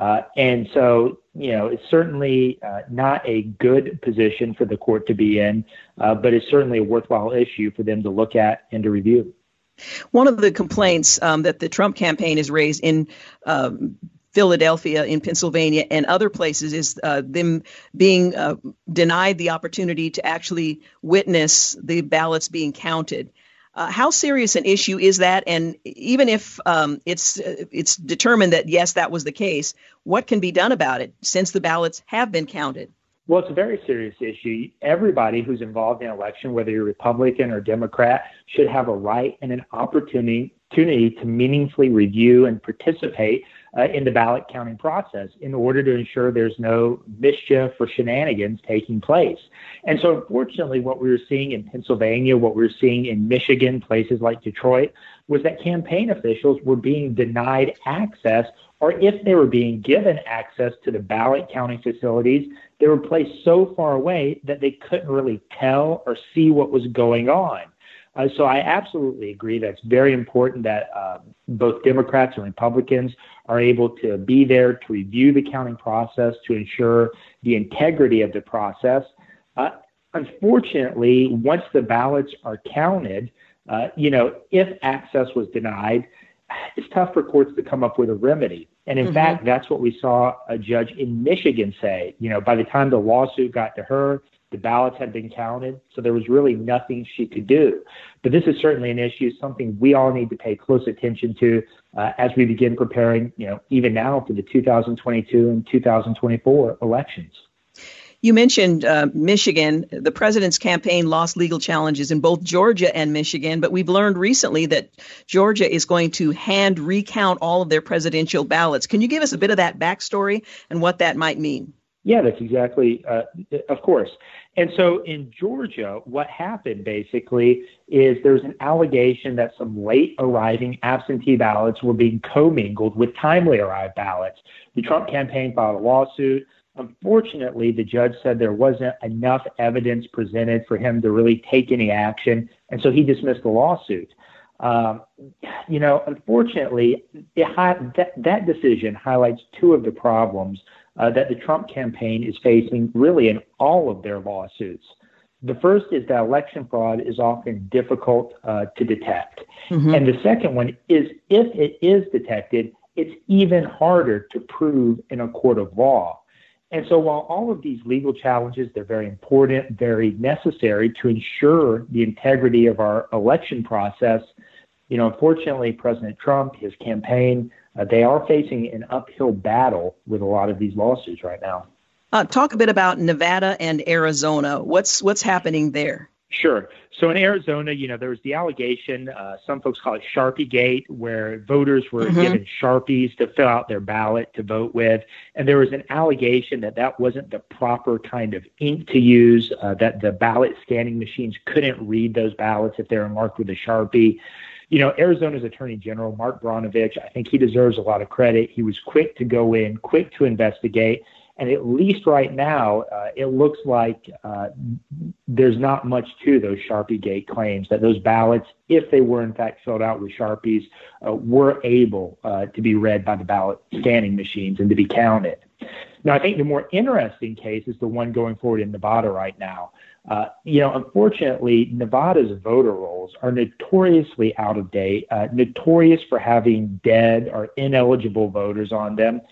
Uh, and so, you know, it's certainly uh, not a good position for the court to be in, uh, but it's certainly a worthwhile issue for them to look at and to review. One of the complaints um, that the Trump campaign has raised in um, Philadelphia, in Pennsylvania, and other places is uh, them being uh, denied the opportunity to actually witness the ballots being counted. Uh, how serious an issue is that? And even if um, it's it's determined that yes, that was the case, what can be done about it since the ballots have been counted? Well, it's a very serious issue. Everybody who's involved in an election, whether you're Republican or Democrat, should have a right and an opportunity to meaningfully review and participate uh, in the ballot counting process in order to ensure there's no mischief or shenanigans taking place. And so, unfortunately, what we were seeing in Pennsylvania, what we were seeing in Michigan, places like Detroit, was that campaign officials were being denied access, or if they were being given access to the ballot counting facilities, they were placed so far away that they couldn't really tell or see what was going on. Uh, so I absolutely agree that it's very important that uh, both Democrats and Republicans are able to be there to review the counting process to ensure the integrity of the process. Uh, unfortunately, once the ballots are counted, uh, you know, if access was denied, it's tough for courts to come up with a remedy. And in mm-hmm. fact, that's what we saw a judge in Michigan say. You know, by the time the lawsuit got to her, the ballots had been counted, so there was really nothing she could do. But this is certainly an issue, something we all need to pay close attention to uh, as we begin preparing, you know, even now for the 2022 and 2024 elections. You mentioned uh, Michigan. The president's campaign lost legal challenges in both Georgia and Michigan, but we've learned recently that Georgia is going to hand recount all of their presidential ballots. Can you give us a bit of that backstory and what that might mean? Yeah, that's exactly, uh, of course. And so in Georgia, what happened basically is there's an allegation that some late arriving absentee ballots were being commingled with timely arrived ballots. The Trump campaign filed a lawsuit. Unfortunately, the judge said there wasn't enough evidence presented for him to really take any action, and so he dismissed the lawsuit. Um, you know, unfortunately, it, that, that decision highlights two of the problems uh, that the Trump campaign is facing really in all of their lawsuits. The first is that election fraud is often difficult uh, to detect. Mm-hmm. And the second one is if it is detected, it's even harder to prove in a court of law. And so while all of these legal challenges, they're very important, very necessary to ensure the integrity of our election process, you know, unfortunately, President Trump, his campaign, uh, they are facing an uphill battle with a lot of these lawsuits right now. Uh, talk a bit about Nevada and Arizona. What's what's happening there? Sure. So in Arizona, you know, there was the allegation, uh, some folks call it Sharpie Gate, where voters were mm-hmm. given Sharpies to fill out their ballot to vote with. And there was an allegation that that wasn't the proper kind of ink to use, uh, that the ballot scanning machines couldn't read those ballots if they were marked with a Sharpie. You know, Arizona's Attorney General, Mark Brnovich, I think he deserves a lot of credit. He was quick to go in, quick to investigate. And at least right now, uh, it looks like uh, there's not much to those Sharpie Gate claims that those ballots, if they were in fact filled out with Sharpies, uh, were able uh, to be read by the ballot scanning machines and to be counted. Now, I think the more interesting case is the one going forward in Nevada right now. Uh, you know, unfortunately, Nevada's voter rolls are notoriously out of date, uh, notorious for having dead or ineligible voters on them.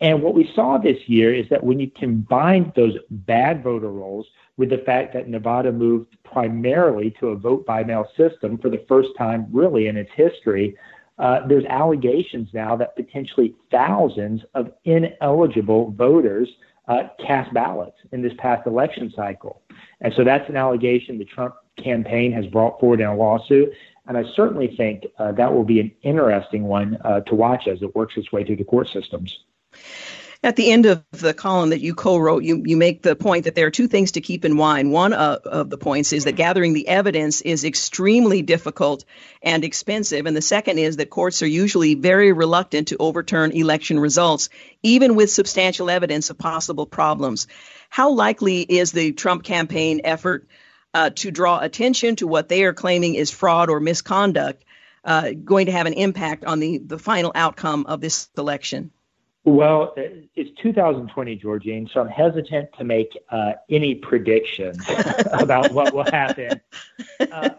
And what we saw this year is that when you combine those bad voter rolls with the fact that Nevada moved primarily to a vote by mail system for the first time really in its history, uh, there's allegations now that potentially thousands of ineligible voters uh, cast ballots in this past election cycle. And so that's an allegation the Trump campaign has brought forward in a lawsuit. And I certainly think uh, that will be an interesting one uh, to watch as it works its way through the court systems. At the end of the column that you co-wrote, you, you make the point that there are two things to keep in mind. One uh, of the points is that gathering the evidence is extremely difficult and expensive. And the second is that courts are usually very reluctant to overturn election results, even with substantial evidence of possible problems. How likely is the Trump campaign effort uh, to draw attention to what they are claiming is fraud or misconduct uh, going to have an impact on the, the final outcome of this election? Well, it's 2020, Georgene, so I'm hesitant to make uh, any predictions about what will happen. Uh,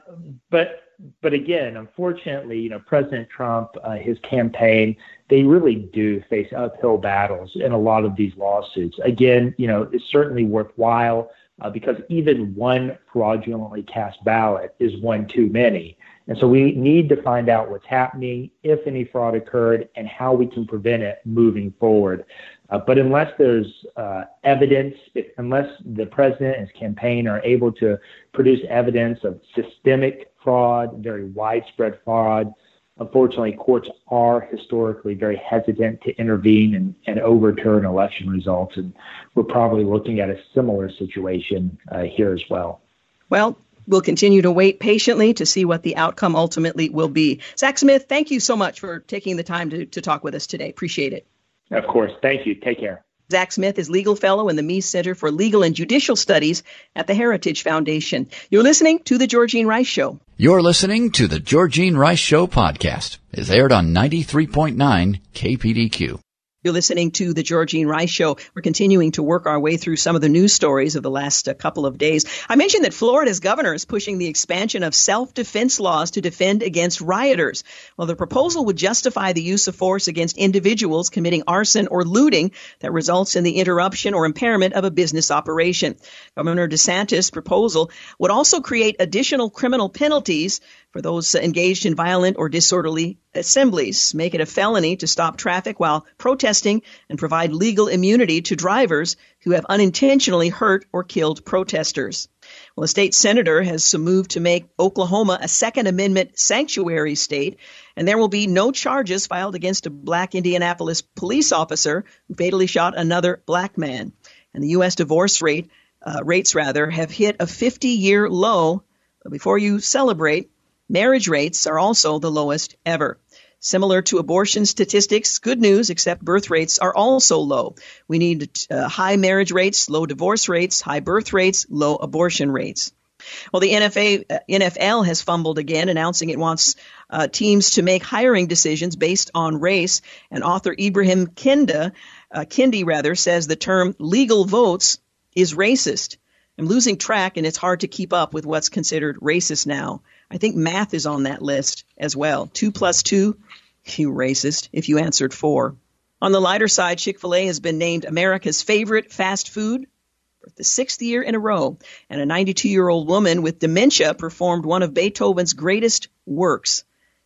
but but again, unfortunately, you know, President Trump, uh, his campaign, they really do face uphill battles in a lot of these lawsuits. Again, you know, it's certainly worthwhile uh, because even one fraudulently cast ballot is one too many. And so we need to find out what's happening, if any fraud occurred, and how we can prevent it moving forward. Uh, but unless there's uh, evidence, if, unless the president and his campaign are able to produce evidence of systemic fraud, very widespread fraud, unfortunately, courts are historically very hesitant to intervene and, and overturn election results. And we're probably looking at a similar situation uh, here as well. Well, We'll continue to wait patiently to see what the outcome ultimately will be. Zach Smith, thank you so much for taking the time to, to talk with us today. Appreciate it. Of course. Thank you. Take care. Zach Smith is legal fellow in the Meese Center for Legal and Judicial Studies at the Heritage Foundation. You're listening to The Georgene Rice Show. You're listening to The Georgene Rice Show podcast. It's aired on 93.9 KPDQ. You're listening to the Georgene Rice Show. We're continuing to work our way through some of the news stories of the last uh, couple of days. I mentioned that Florida's governor is pushing the expansion of self-defense laws to defend against rioters. Well, the proposal would justify the use of force against individuals committing arson or looting that results in the interruption or impairment of a business operation. Governor DeSantis' proposal would also create additional criminal penalties for those engaged in violent or disorderly assemblies, make it a felony to stop traffic while protesting, and provide legal immunity to drivers who have unintentionally hurt or killed protesters. Well, a state senator has moved to make Oklahoma a Second Amendment sanctuary state, and there will be no charges filed against a black Indianapolis police officer who fatally shot another black man. And the U.S. divorce rate uh, rates rather have hit a 50-year low. But before you celebrate, Marriage rates are also the lowest ever. Similar to abortion statistics, good news, except birth rates are also low. We need uh, high marriage rates, low divorce rates, high birth rates, low abortion rates. Well, the NFA, uh, NFL has fumbled again, announcing it wants uh, teams to make hiring decisions based on race. And author Ibrahim Kinda, uh, Kendi rather, says the term legal votes is racist. I'm losing track, and it's hard to keep up with what's considered racist now. I think math is on that list as well. Two plus two, you racist, if you answered four. On the lighter side, Chick fil A has been named America's favorite fast food for the sixth year in a row. And a 92 year old woman with dementia performed one of Beethoven's greatest works.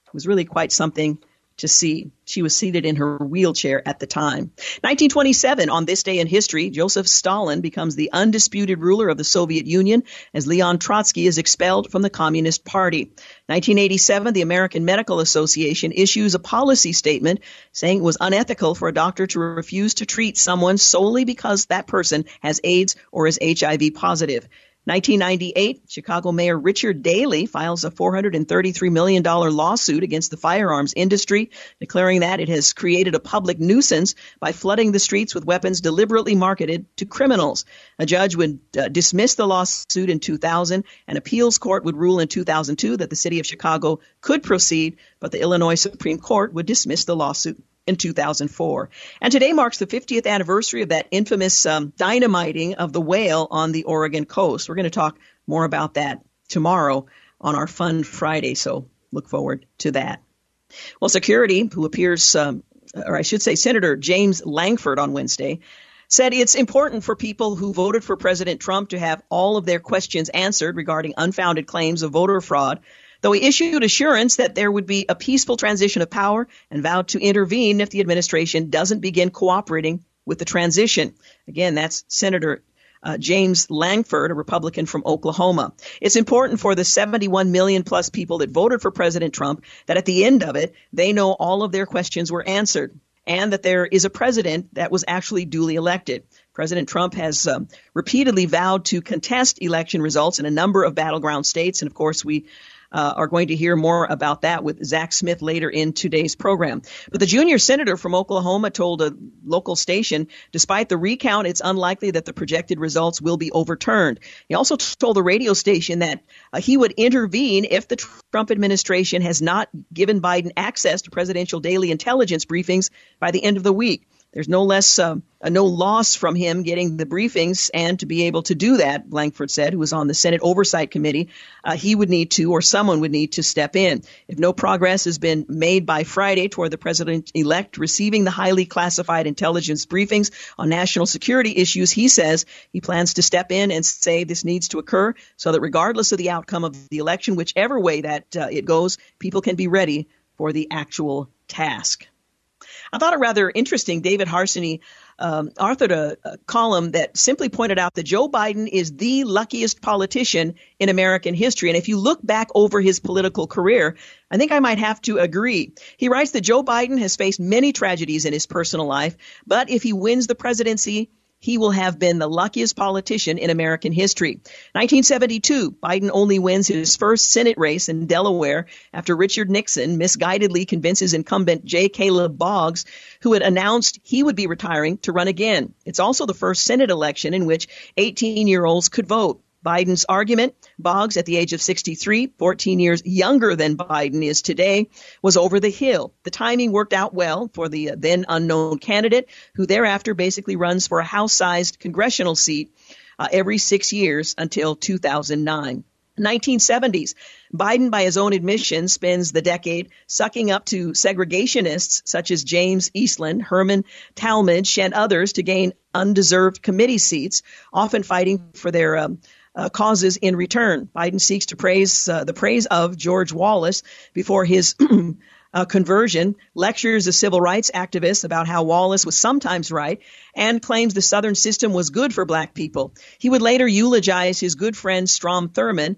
It was really quite something to see. She was seated in her wheelchair at the time. 1927, on this day in history, Joseph Stalin becomes the undisputed ruler of the Soviet Union as Leon Trotsky is expelled from the Communist Party. 1987, the American Medical Association issues a policy statement saying it was unethical for a doctor to refuse to treat someone solely because that person has AIDS or is HIV positive. 1998, Chicago Mayor Richard Daley files a $433 million lawsuit against the firearms industry, declaring that it has created a public nuisance by flooding the streets with weapons deliberately marketed to criminals. A judge would uh, dismiss the lawsuit in 2000. An appeals court would rule in 2002 that the city of Chicago could proceed, but the Illinois Supreme Court would dismiss the lawsuit in 2004. And today marks the 50th anniversary of that infamous um, dynamiting of the whale on the Oregon coast. We're going to talk more about that tomorrow on our Fun Friday, so look forward to that. Well, security, who appears, um, or I should say, Senator James Lankford on Wednesday, said it's important for people who voted for President Trump to have all of their questions answered regarding unfounded claims of voter fraud though he issued assurance that there would be a peaceful transition of power and vowed to intervene if the administration doesn't begin cooperating with the transition. Again, that's Senator uh, James Lankford, a Republican from Oklahoma. It's important for the 71 million plus people that voted for President Trump that at the end of it, they know all of their questions were answered and that there is a president that was actually duly elected. President Trump has um, repeatedly vowed to contest election results in a number of battleground states. And of course, we uh, are going to hear more about that with Zach Smith later in today's program. But the junior senator from Oklahoma told a local station, despite the recount, it's unlikely that the projected results will be overturned. He also told the radio station that uh, he would intervene if the Trump administration has not given Biden access to presidential daily intelligence briefings by the end of the week. There's no less, uh, no loss from him getting the briefings, and to be able to do that, Lankford said, who was on the Senate Oversight Committee, uh, he would need to, or someone would need to step in. If no progress has been made by Friday toward the president-elect receiving the highly classified intelligence briefings on national security issues, he says he plans to step in and say this needs to occur so that regardless of the outcome of the election, whichever way that uh, it goes, people can be ready for the actual task. I thought it rather interesting. David Harsanyi um, authored a, a column that simply pointed out that Joe Biden is the luckiest politician in American history. And if you look back over his political career, I think I might have to agree. He writes that Joe Biden has faced many tragedies in his personal life, but if he wins the presidency, he will have been the luckiest politician in American history. 1972, Biden only wins his first Senate race in Delaware after Richard Nixon misguidedly convinces incumbent J. Caleb Boggs, who had announced he would be retiring, to run again. It's also the first Senate election in which 18 year olds could vote. Biden's argument, Boggs, at the age of 63, 14 years younger than Biden is today, was over the hill. The timing worked out well for the then unknown candidate, who thereafter basically runs for a House sized congressional seat uh, every six years until 2009. 1970s. Biden, by his own admission, spends the decade sucking up to segregationists such as James Eastland, Herman Talmadge, and others to gain undeserved committee seats, often fighting for their um, uh, causes in return. Biden seeks to praise uh, the praise of George Wallace before his uh, conversion, lectures a civil rights activist about how Wallace was sometimes right, and claims the Southern system was good for black people. He would later eulogize his good friend Strom Thurmond.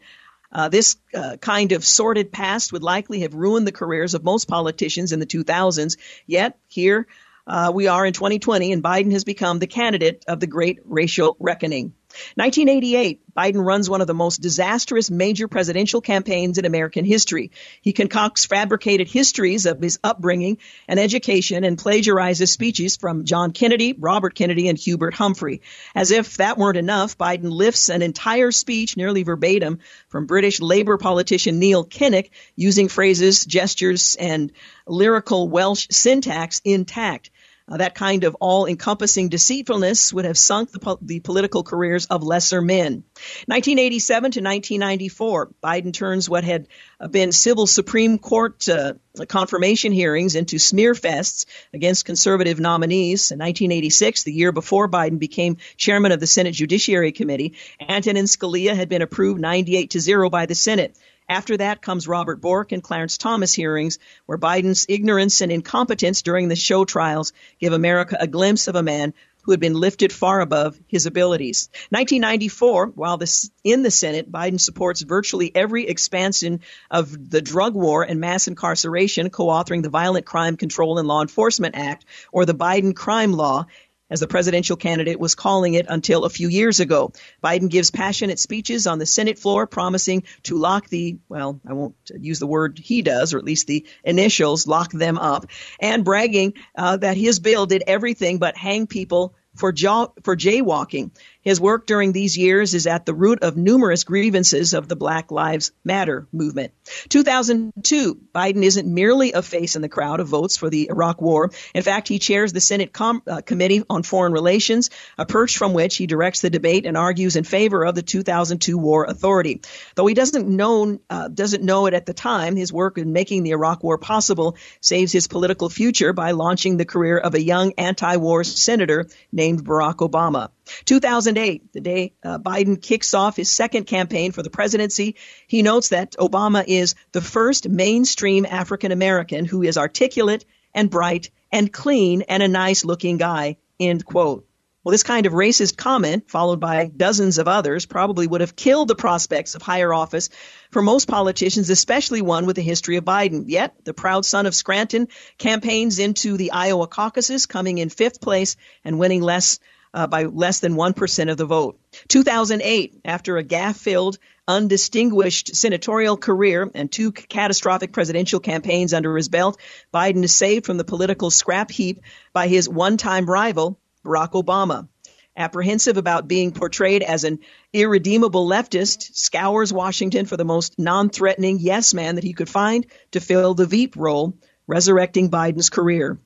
Uh, this uh, kind of sordid past would likely have ruined the careers of most politicians in the 2000s. Yet, here uh, we are in 2020, and Biden has become the candidate of the great racial reckoning. 1988, Biden runs one of the most disastrous major presidential campaigns in American history. He concocts fabricated histories of his upbringing and education and plagiarizes speeches from John Kennedy, Robert Kennedy, and Hubert Humphrey. As if that weren't enough, Biden lifts an entire speech nearly verbatim from British Labour politician Neil Kinnock using phrases, gestures, and lyrical Welsh syntax intact. Uh, that kind of all encompassing deceitfulness would have sunk the, po- the, political careers of lesser men. 1987 to 1994, Biden turns what had been civil Supreme Court uh, confirmation hearings into smear fests against conservative nominees. In 1986, the year before Biden became chairman of the Senate Judiciary Committee, Antonin Scalia had been approved 98 to 0 by the Senate. After that comes Robert Bork and Clarence Thomas hearings, where Biden's ignorance and incompetence during the show trials give America a glimpse of a man who had been lifted far above his abilities. 1994, while this, in the Senate, Biden supports virtually every expansion of the drug war and mass incarceration, co-authoring the Violent Crime Control and Law Enforcement Act, or the Biden Crime Law, as the presidential candidate was calling it until a few years ago. Biden gives passionate speeches on the Senate floor promising to lock the, well, I won't use the word he does, or at least the initials, lock them up, and bragging uh, that his bill did everything but hang people for, jaw, for jaywalking. His work during these years is at the root of numerous grievances of the Black Lives Matter movement. 2002, Biden isn't merely a face in the crowd of votes for the Iraq War. In fact, he chairs the Senate Com- uh, Committee on Foreign Relations, a perch from which he directs the debate and argues in favor of the 2002 War Authority. Though he doesn't know uh, doesn't know it at the time, his work in making the Iraq War possible saves his political future by launching the career of a young anti-war senator named Barack Obama. 2008, the day uh, Biden kicks off his second campaign for the presidency, he notes that Obama is the first mainstream African American who is articulate and bright and clean and a nice looking guy. End quote. Well, this kind of racist comment, followed by dozens of others, probably would have killed the prospects of higher office for most politicians, especially one with a history of Biden. Yet, the proud son of Scranton campaigns into the Iowa caucuses, coming in fifth place and winning less uh, by less than 1% of the vote. 2008, after a gaffe filled, undistinguished senatorial career and two catastrophic presidential campaigns under his belt, Biden is saved from the political scrap heap by his one time rival, Barack Obama. Apprehensive about being portrayed as an irredeemable leftist, scours Washington for the most non threatening yes man that he could find to fill the Veep role, resurrecting Biden's career.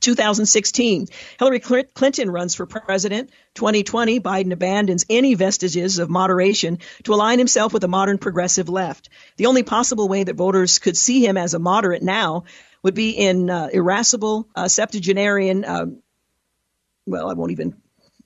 2016, Hillary Clinton runs for president. 2020, Biden abandons any vestiges of moderation to align himself with the modern progressive left. The only possible way that voters could see him as a moderate now would be in uh, irascible uh, septuagenarian. Uh, well, I won't even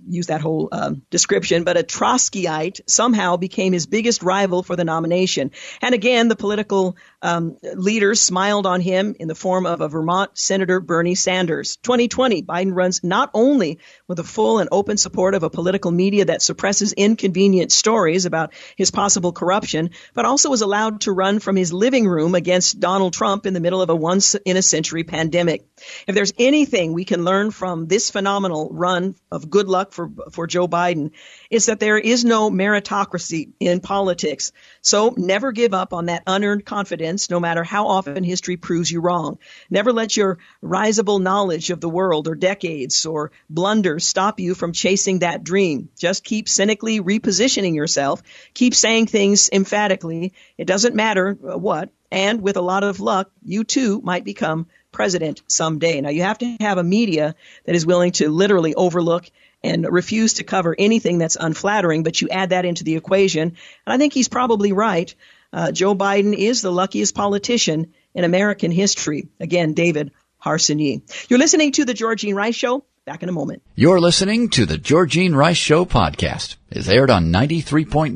use that whole um, description, but a Trotskyite somehow became his biggest rival for the nomination. And again, the political um, leaders smiled on him in the form of a Vermont Senator Bernie Sanders. 2020, Biden runs not only with the full and open support of a political media that suppresses inconvenient stories about his possible corruption, but also was allowed to run from his living room against Donald Trump in the middle of a once in a century pandemic. If there's anything we can learn from this phenomenal run of good luck for, for Joe Biden, is that there is no meritocracy in politics. So never give up on that unearned confidence, no matter how often history proves you wrong. Never let your risible knowledge of the world or decades or blunders stop you from chasing that dream. Just keep cynically repositioning yourself. Keep saying things emphatically. It doesn't matter what. And with a lot of luck, you too might become president someday. Now you have to have a media that is willing to literally overlook and refuse to cover anything that's unflattering, but you add that into the equation. And I think he's probably right. Uh, Joe Biden is the luckiest politician in American history. Again, David Harsanyi. You're listening to the Georgene Rice Show. Back in a moment. You're listening to the Georgene Rice Show podcast. It's aired on 93.9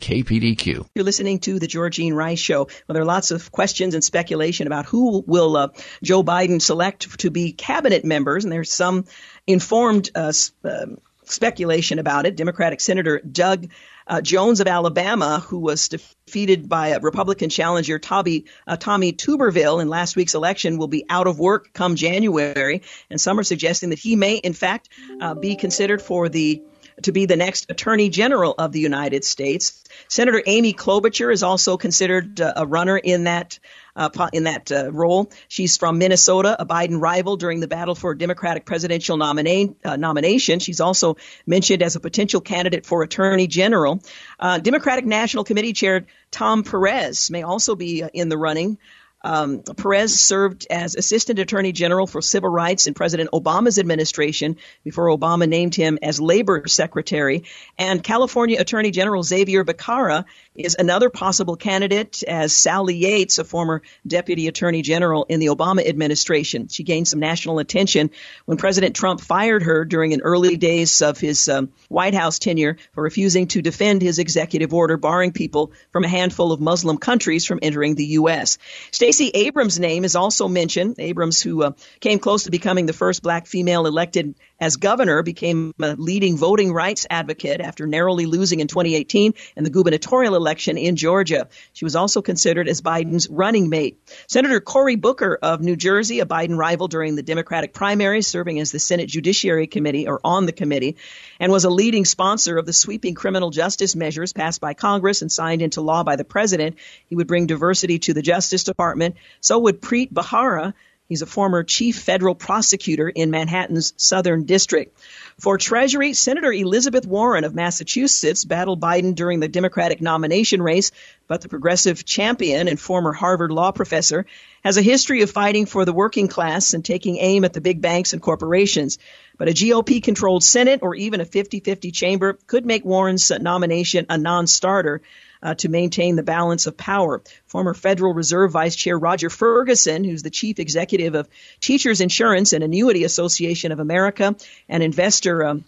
KPDQ. You're listening to the Georgine Rice Show. Well, there are lots of questions and speculation about who will uh, Joe Biden select to be cabinet members, and there's some informed uh, uh, speculation about it. Democratic Senator Doug uh, Jones of Alabama, who was defeated by a Republican challenger, Tommy, uh, Tommy Tuberville, in last week's election, will be out of work come January. And some are suggesting that he may, in fact, uh, be considered for the to be the next Attorney General of the United States. Senator Amy Klobuchar is also considered uh, a runner in that uh, in that uh, role. She's from Minnesota, a Biden rival during the battle for Democratic presidential nomina- uh, nomination. She's also mentioned as a potential candidate for Attorney General. Uh, Democratic National Committee Chair Tom Perez may also be uh, in the running. Um, Perez served as Assistant Attorney General for Civil Rights in President Obama's administration before Obama named him as Labor Secretary. And California Attorney General Xavier Becerra is another possible candidate as Sally Yates, a former Deputy Attorney General in the Obama administration. She gained some national attention when President Trump fired her during an early days of his um, White House tenure for refusing to defend his executive order barring people from a handful of Muslim countries from entering the U.S. Stacey Abrams' name is also mentioned. Abrams, who uh, came close to becoming the first black female elected as governor, became a leading voting rights advocate after narrowly losing in 2018 in the gubernatorial election in Georgia. She was also considered as Biden's running mate. Senator Cory Booker of New Jersey, a Biden rival during the Democratic primaries, serving as the Senate Judiciary Committee or on the committee, and was a leading sponsor of the sweeping criminal justice measures passed by Congress and signed into law by the president. He would bring diversity to the Justice Department. So would Preet Bharara, He's a former chief federal prosecutor in Manhattan's Southern District. For Treasury, Senator Elizabeth Warren of Massachusetts battled Biden during the Democratic nomination race, but the progressive champion and former Harvard law professor has a history of fighting for the working class and taking aim at the big banks and corporations. But a GOP controlled Senate or even a 50 50 chamber could make Warren's nomination a non starter uh, to maintain the balance of power. Former Federal Reserve Vice Chair Roger Ferguson, who's the chief executive of Teachers Insurance and Annuity Association of America, and investor um,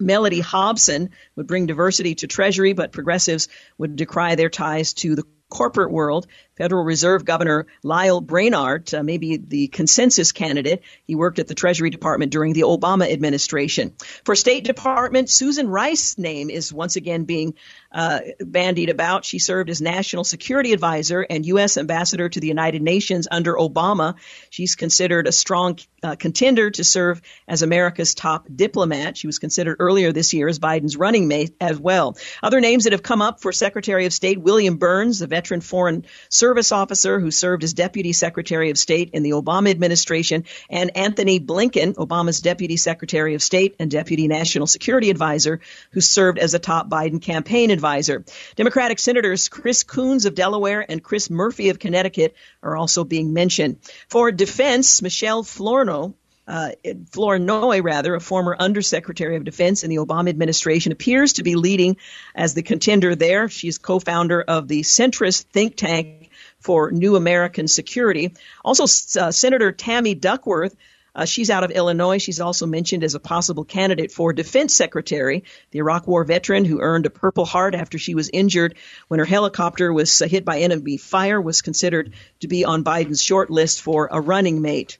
Mellody Hobson would bring diversity to Treasury, but progressives would decry their ties to the corporate world. Federal Reserve Governor Lael Brainard uh, may be the consensus candidate. He worked at the Treasury Department during the Obama administration. For State Department, Susan Rice's name is once again being uh, bandied about. She served as National Security Advisor and U.S. Ambassador to the United Nations under Obama. She's considered a strong uh, contender to serve as America's top diplomat. She was considered earlier this year as Biden's running mate as well. Other names that have come up for Secretary of State William Burns, a veteran foreign service officer who served as Deputy Secretary of State in the Obama administration, and Antony Blinken, Obama's Deputy Secretary of State and Deputy National Security Advisor, who served as a top Biden campaign advisor. Democratic Senators Chris Coons of Delaware and Chris Murphy of Connecticut are also being mentioned. For defense, Michelle Flournoy uh, Flournoy, rather, a former Undersecretary of Defense in the Obama administration, appears to be leading as the contender there. She's co-founder of the centrist think tank for New American Security. Also, uh, Senator Tammy Duckworth. Uh, she's out of Illinois. She's also mentioned as a possible candidate for defense secretary. The Iraq War veteran who earned a Purple Heart after she was injured when her helicopter was uh, hit by enemy fire was considered to be on Biden's short list for a running mate.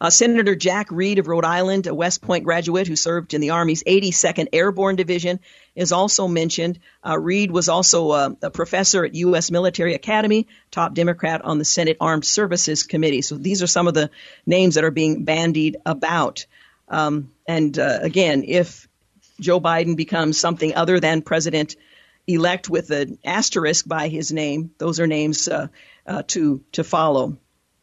Uh, Senator Jack Reed of Rhode Island, a West Point graduate who served in the Army's 82nd Airborne Division, is also mentioned. Uh, Reed was also a, a, professor at U.S. Military Academy, top Democrat on the Senate Armed Services Committee. So these are some of the names that are being bandied about. Um, and uh, again, if Joe Biden becomes something other than president elect with an asterisk by his name, those are names uh, uh, to to follow.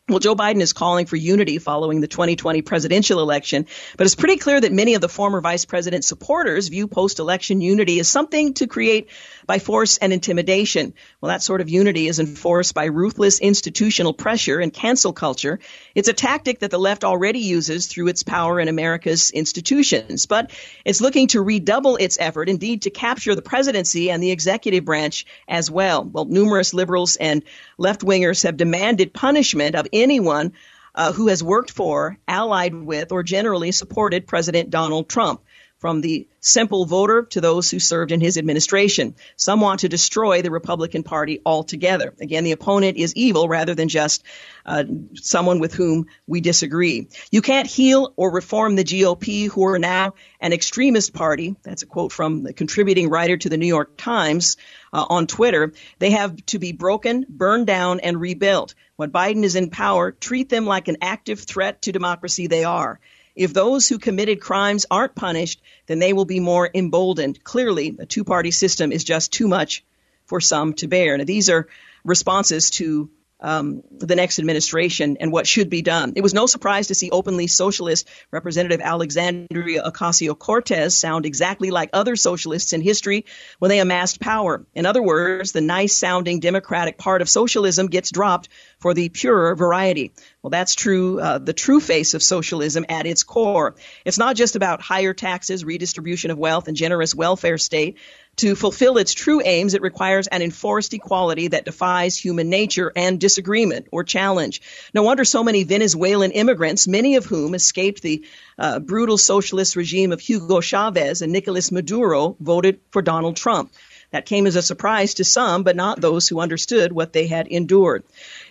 Well, Joe Biden is calling for unity following the 2020 presidential election, but it's pretty clear that many of the former vice president's supporters view post election unity as something to create by force and intimidation. Well, that sort of unity is enforced by ruthless institutional pressure and cancel culture. It's a tactic that the left already uses through its power in America's institutions, but it's looking to redouble its effort, indeed, to capture the presidency and the executive branch as well. Well, numerous liberals and left wingers have demanded punishment of anyone uh, who has worked for, allied with, or generally supported President Donald Trump from the simple voter to those who served in his administration. Some want to destroy the Republican Party altogether. Again, the opponent is evil rather than just uh, someone with whom we disagree. You can't heal or reform the GOP, who are now an extremist party. That's a quote from the contributing writer to the New York Times uh, on Twitter. They have to be broken, burned down, and rebuilt. When Biden is in power, treat them like an active threat to democracy they are. If those who committed crimes aren't punished, then they will be more emboldened. Clearly, a two party system is just too much for some to bear. Now, these are responses to um, the next administration and what should be done. It was no surprise to see openly socialist Representative Alexandria Ocasio Cortez sound exactly like other socialists in history when they amassed power. In other words, the nice sounding democratic part of socialism gets dropped for the purer variety. Well, that's true, uh, the true face of socialism at its core. It's not just about higher taxes, redistribution of wealth, and generous welfare state. To fulfill its true aims, it requires an enforced equality that defies human nature and disagreement or challenge. No wonder so many Venezuelan immigrants, many of whom escaped the uh, brutal socialist regime of Hugo Chavez and Nicolas Maduro, voted for Donald Trump. That came as a surprise to some, but not those who understood what they had endured.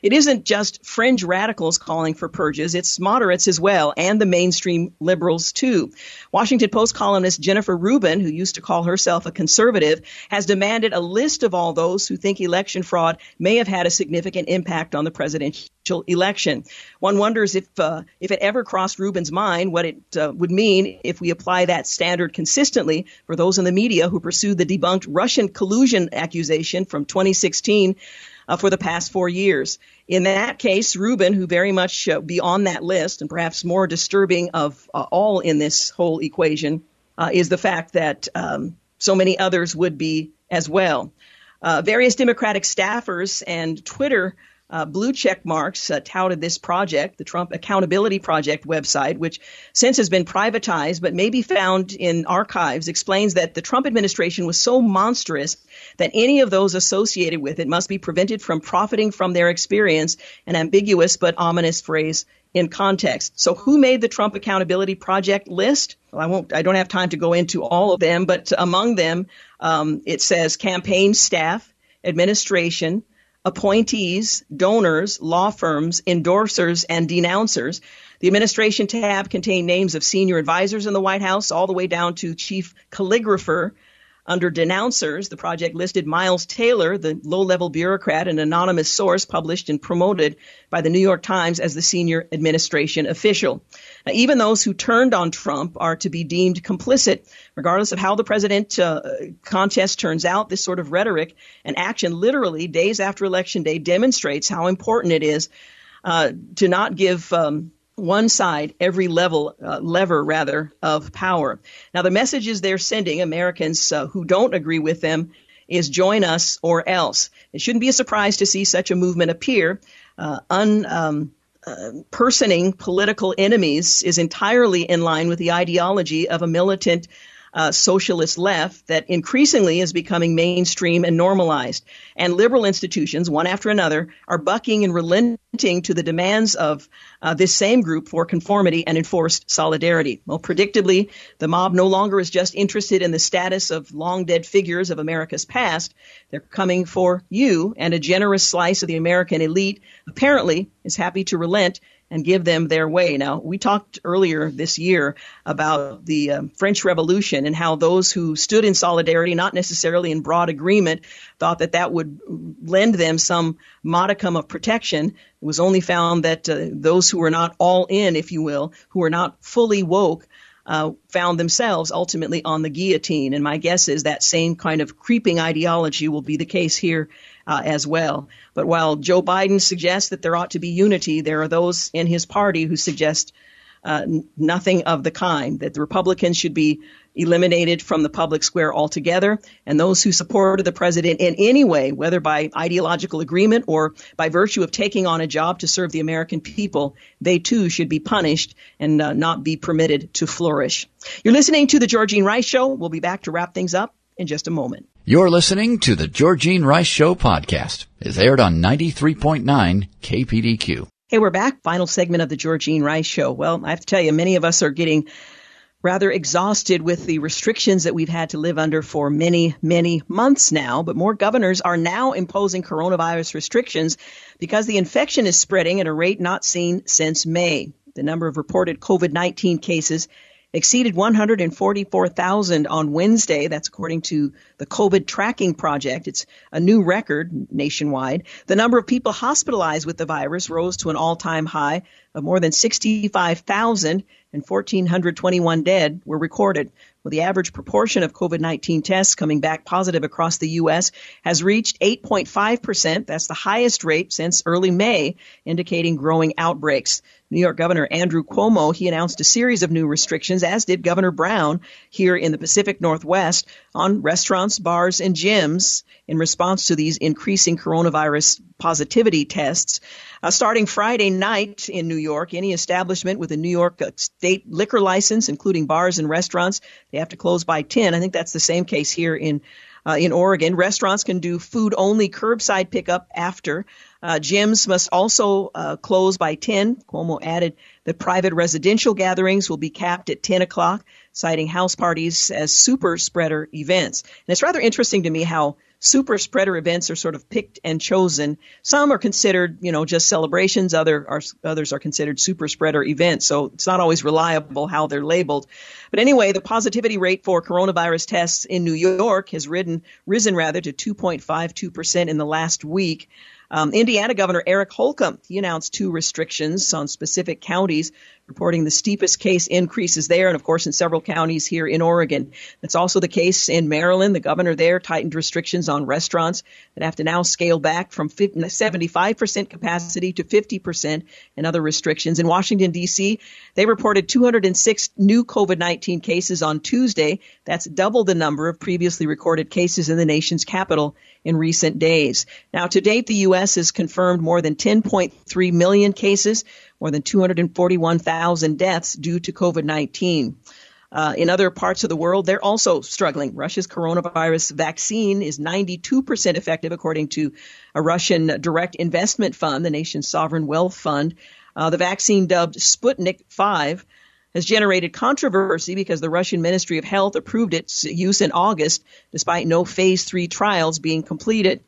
It isn't just fringe radicals calling for purges, it's moderates as well, and the mainstream liberals too. Washington Post columnist Jennifer Rubin, who used to call herself a conservative, has demanded a list of all those who think election fraud may have had a significant impact on the presidential election. One wonders if uh, if it ever crossed Rubin's mind what it uh, would mean if we apply that standard consistently for those in the media who pursued the debunked Russian collusion accusation from 2016 uh, for the past four years. In that case, Rubin, who very much uh, be on that list, and perhaps more disturbing of uh, all in this whole equation, uh, is the fact that um, so many others would be as well. Uh, various Democratic staffers and Twitter uh, blue check marks uh, touted this project, the Trump Accountability Project website, which since has been privatized but may be found in archives, explains that the Trump administration was so monstrous that any of those associated with it must be prevented from profiting from their experience, an ambiguous but ominous phrase in context. So who made the Trump Accountability Project list? Well, I won't, I don't have time to go into all of them, but among them, um, it says campaign staff, administration, appointees, donors, law firms, endorsers, and denouncers. The administration tab contained names of senior advisors in the White House, all the way down to chief calligrapher under denouncers, the project listed Miles Taylor, the low level bureaucrat, an anonymous source published and promoted by the New York Times as the senior administration official. Now, even those who turned on Trump are to be deemed complicit, regardless of how the president uh, contest turns out. This sort of rhetoric and action, literally days after election day, demonstrates how important it is uh, to not give. Um, one side every level uh, lever rather of power. Now the messages they're sending Americans uh, who don't agree with them is join us or else. It shouldn't be a surprise to see such a movement appear. Uh, un, um, uh, personing political enemies is entirely in line with the ideology of a militant uh, socialist left that increasingly is becoming mainstream and normalized. And liberal institutions, one after another, are bucking and relenting to the demands of uh, this same group for conformity and enforced solidarity. Well, predictably, the mob no longer is just interested in the status of long dead figures of America's past. They're coming for you, and a generous slice of the American elite apparently is happy to relent and give them their way. Now, we talked earlier this year about the uh, French Revolution and how those who stood in solidarity, not necessarily in broad agreement, thought that that would lend them some modicum of protection. It was only found that uh, those who were not all in, if you will, who were not fully woke, uh, found themselves ultimately on the guillotine. And my guess is that same kind of creeping ideology will be the case here uh, as well. But while Joe Biden suggests that there ought to be unity, there are those in his party who suggest uh, nothing of the kind, that the Republicans should be eliminated from the public square altogether, and those who supported the president in any way, whether by ideological agreement or by virtue of taking on a job to serve the American people, they too should be punished and uh, not be permitted to flourish. You're listening to the Georgene Rice Show. We'll be back to wrap things up in just a moment. You're listening to the Georgene Rice Show podcast. It's aired on 93.9 KPDQ. Hey, we're back. Final segment of the Georgene Rice Show. Well, I have to tell you, many of us are getting rather exhausted with the restrictions that we've had to live under for many, many months now. But more governors are now imposing coronavirus restrictions because the infection is spreading at a rate not seen since May. The number of reported COVID 19 cases exceeded 144,000 on Wednesday. That's according to the COVID tracking project. It's a new record nationwide. The number of people hospitalized with the virus rose to an all-time high of more than 65,000 and 1,421 dead were recorded. Well, the average proportion of COVID-19 tests coming back positive across the U.S. has reached 8.5%. That's the highest rate since early May, indicating growing outbreaks. New York Governor Andrew Cuomo, he announced a series of new restrictions, as did Governor Brown here in the Pacific Northwest on restaurants, bars, and gyms in response to these increasing coronavirus positivity tests. Uh, starting Friday night in New York, any establishment with a New York uh, state liquor license, including bars and restaurants, they have to close by 10. I think that's the same case here in uh, in Oregon. Restaurants can do food only curbside pickup after. Uh, gyms must also uh, close by 10. Cuomo added that private residential gatherings will be capped at 10 o'clock, citing house parties as super spreader events. And it's rather interesting to me how super spreader events are sort of picked and chosen. Some are considered, you know, just celebrations. Other are, others are considered super spreader events. So it's not always reliable how they're labeled. But anyway, the positivity rate for coronavirus tests in New York has ridden, risen rather to 2.52% in the last week. Um, Indiana Governor Eric Holcomb, he announced two restrictions on specific counties, reporting the steepest case increases there, and of course in several counties here in Oregon. That's also the case in Maryland. The governor there tightened restrictions on restaurants that have to now scale back from 75% capacity to 50% and other restrictions. In Washington, D.C., they reported 206 new COVID-19 cases on Tuesday. That's double the number of previously recorded cases in the nation's capital in recent days. Now, to date, the U.S. has confirmed more than 10.3 million cases, more than 241,000 deaths due to COVID-19. Uh, in other parts of the world, they're also struggling. Russia's coronavirus vaccine is 92% effective, according to a Russian direct investment fund, the nation's sovereign wealth fund. Uh, the vaccine dubbed Sputnik 5 has generated controversy because the Russian Ministry of Health approved its use in August, despite no phase three trials being completed.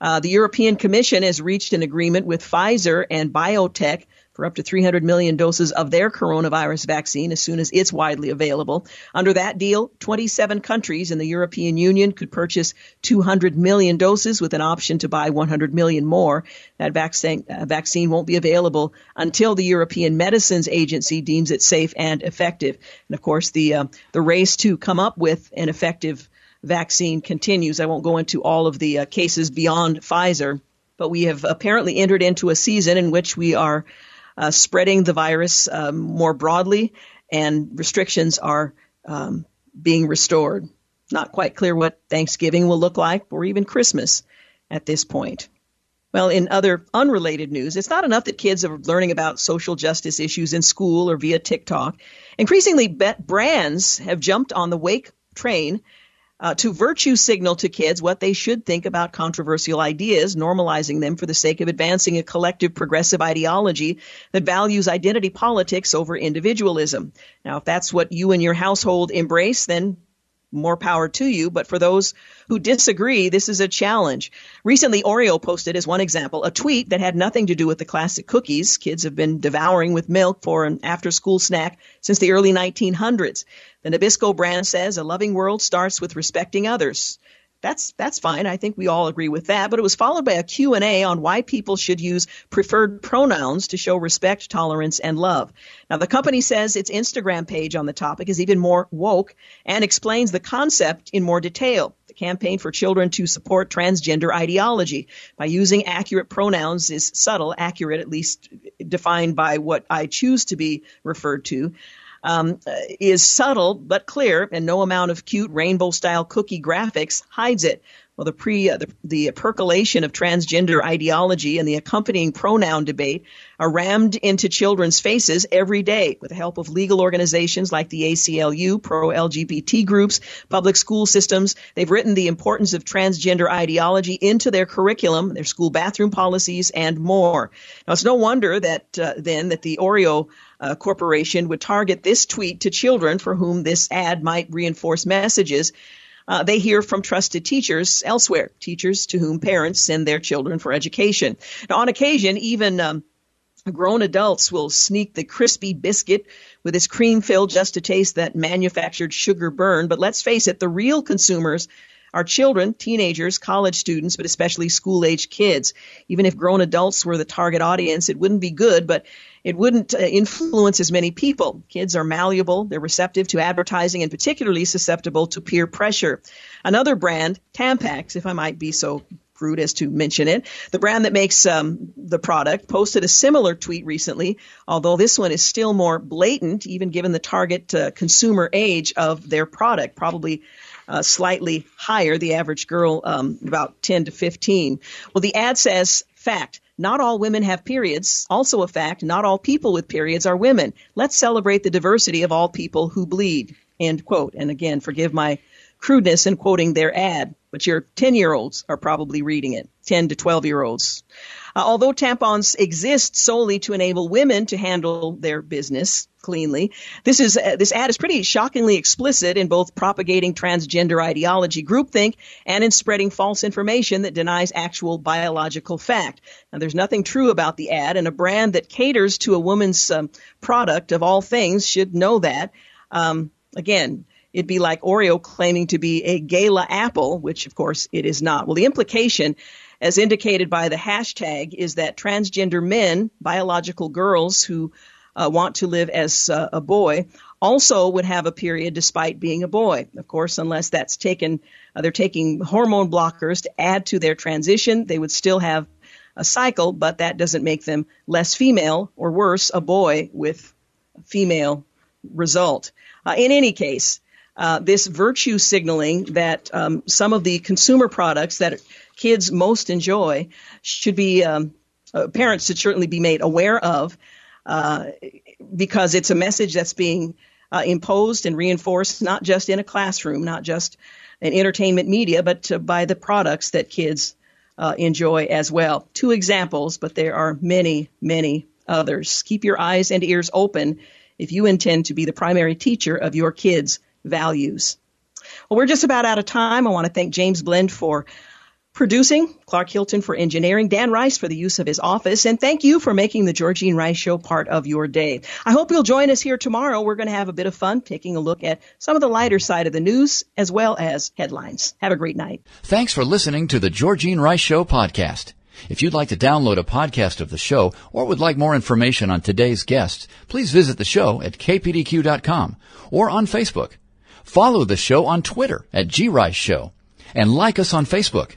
Uh, the European Commission has reached an agreement with Pfizer and BioNTech for up to 300 million doses of their coronavirus vaccine as soon as it's widely available. Under that deal, 27 countries in the European Union could purchase 200 million doses with an option to buy 100 million more. That vaccine, uh, vaccine won't be available until the European Medicines Agency deems it safe and effective. And of course, the uh, the race to come up with an effective vaccine continues. I won't go into all of the uh, cases beyond Pfizer, but we have apparently entered into a season in which we are uh, spreading the virus um, more broadly, and restrictions are um, being restored. Not quite clear what Thanksgiving will look like, or even Christmas at this point. Well, in other unrelated news, it's not enough that kids are learning about social justice issues in school or via TikTok. Increasingly, brands have jumped on the wake train uh, to virtue signal to kids what they should think about controversial ideas, normalizing them for the sake of advancing a collective progressive ideology that values identity politics over individualism. Now, if that's what you and your household embrace, then more power to you. But for those who disagree, this is a challenge. Recently, Oreo posted, as one example, a tweet that had nothing to do with the classic cookies kids have been devouring with milk for an after school snack since the early 1900s. The Nabisco brand says a loving world starts with respecting others that's that's fine. I think we all agree with that. But it was followed by a Q&A on why people should use preferred pronouns to show respect, tolerance, and love. Now, the company says its Instagram page on the topic is even more woke and explains the concept in more detail. The campaign for children to support transgender ideology by using accurate pronouns is subtle, accurate at least defined by what I choose to be referred to um, is subtle but clear, and no amount of cute rainbow style cookie graphics hides it. Well, the pre uh, the, the, percolation of transgender ideology and the accompanying pronoun debate are rammed into children's faces every day with the help of legal organizations like the ACLU, pro LGBT groups, public school systems. They've written the importance of transgender ideology into their curriculum, their school bathroom policies, and more. Now, it's no wonder that uh, then that the Oreo uh, corporation would target this tweet to children for whom this ad might reinforce messages uh, they hear from trusted teachers elsewhere, teachers to whom parents send their children for education. Now, on occasion, even um, grown adults will sneak the crispy biscuit with its cream filled just to taste that manufactured sugar burn. But let's face it, the real consumers are children, teenagers, college students, but especially school age kids. Even if grown adults were the target audience, it wouldn't be good, but it wouldn't uh, influence as many people. Kids are malleable, they're receptive to advertising, and particularly susceptible to peer pressure. Another brand, Tampax, if I might be so rude as to mention it. The brand that makes um, the product posted a similar tweet recently, although this one is still more blatant, even given the target uh, consumer age of their product, probably uh, slightly higher, the average girl um, about 10 to 15. Well, the ad says, fact, not all women have periods. Also a fact, not all people with periods are women. Let's celebrate the diversity of all people who bleed. End quote. And again, forgive my crudeness in quoting their ad, but your 10 year olds are probably reading it, 10 to 12 year olds. Uh, although tampons exist solely to enable women to handle their business cleanly, this is uh, this ad is pretty shockingly explicit in both propagating transgender ideology, groupthink, and in spreading false information that denies actual biological fact. Now, there's nothing true about the ad, and a brand that caters to a woman's um, product of all things should know that. Um, again, It'd be like Oreo claiming to be a gala apple, which of course it is not. Well, the implication as indicated by the hashtag, is that transgender men, biological girls who uh, want to live as uh, a boy, also would have a period despite being a boy. Of course, unless that's taken, uh, they're taking hormone blockers to add to their transition, they would still have a cycle, but that doesn't make them less female or worse, a boy with female result. Uh, in any case, uh, this virtue signaling that um, some of the consumer products that kids most enjoy should be um, uh, parents should certainly be made aware of uh, because it's a message that's being uh, imposed and reinforced not just in a classroom, not just in entertainment media, but by the products that kids uh, enjoy as well. Two examples, but there are many, many others. Keep your eyes and ears open if you intend to be the primary teacher of your kids' values. Well, we're just about out of time. I want to thank James Blend for Producing, Clark Hilton for engineering, Dan Rice for the use of his office, and thank you for making the Georgene Rice Show part of your day. I hope you'll join us here tomorrow. We're going to have a bit of fun taking a look at some of the lighter side of the news as well as headlines. Have a great night. Thanks for listening to the Georgene Rice Show podcast. If you'd like to download a podcast of the show or would like more information on today's guests, please visit the show at kpdq.com or on Facebook. Follow the show on Twitter at grice show and like us on Facebook.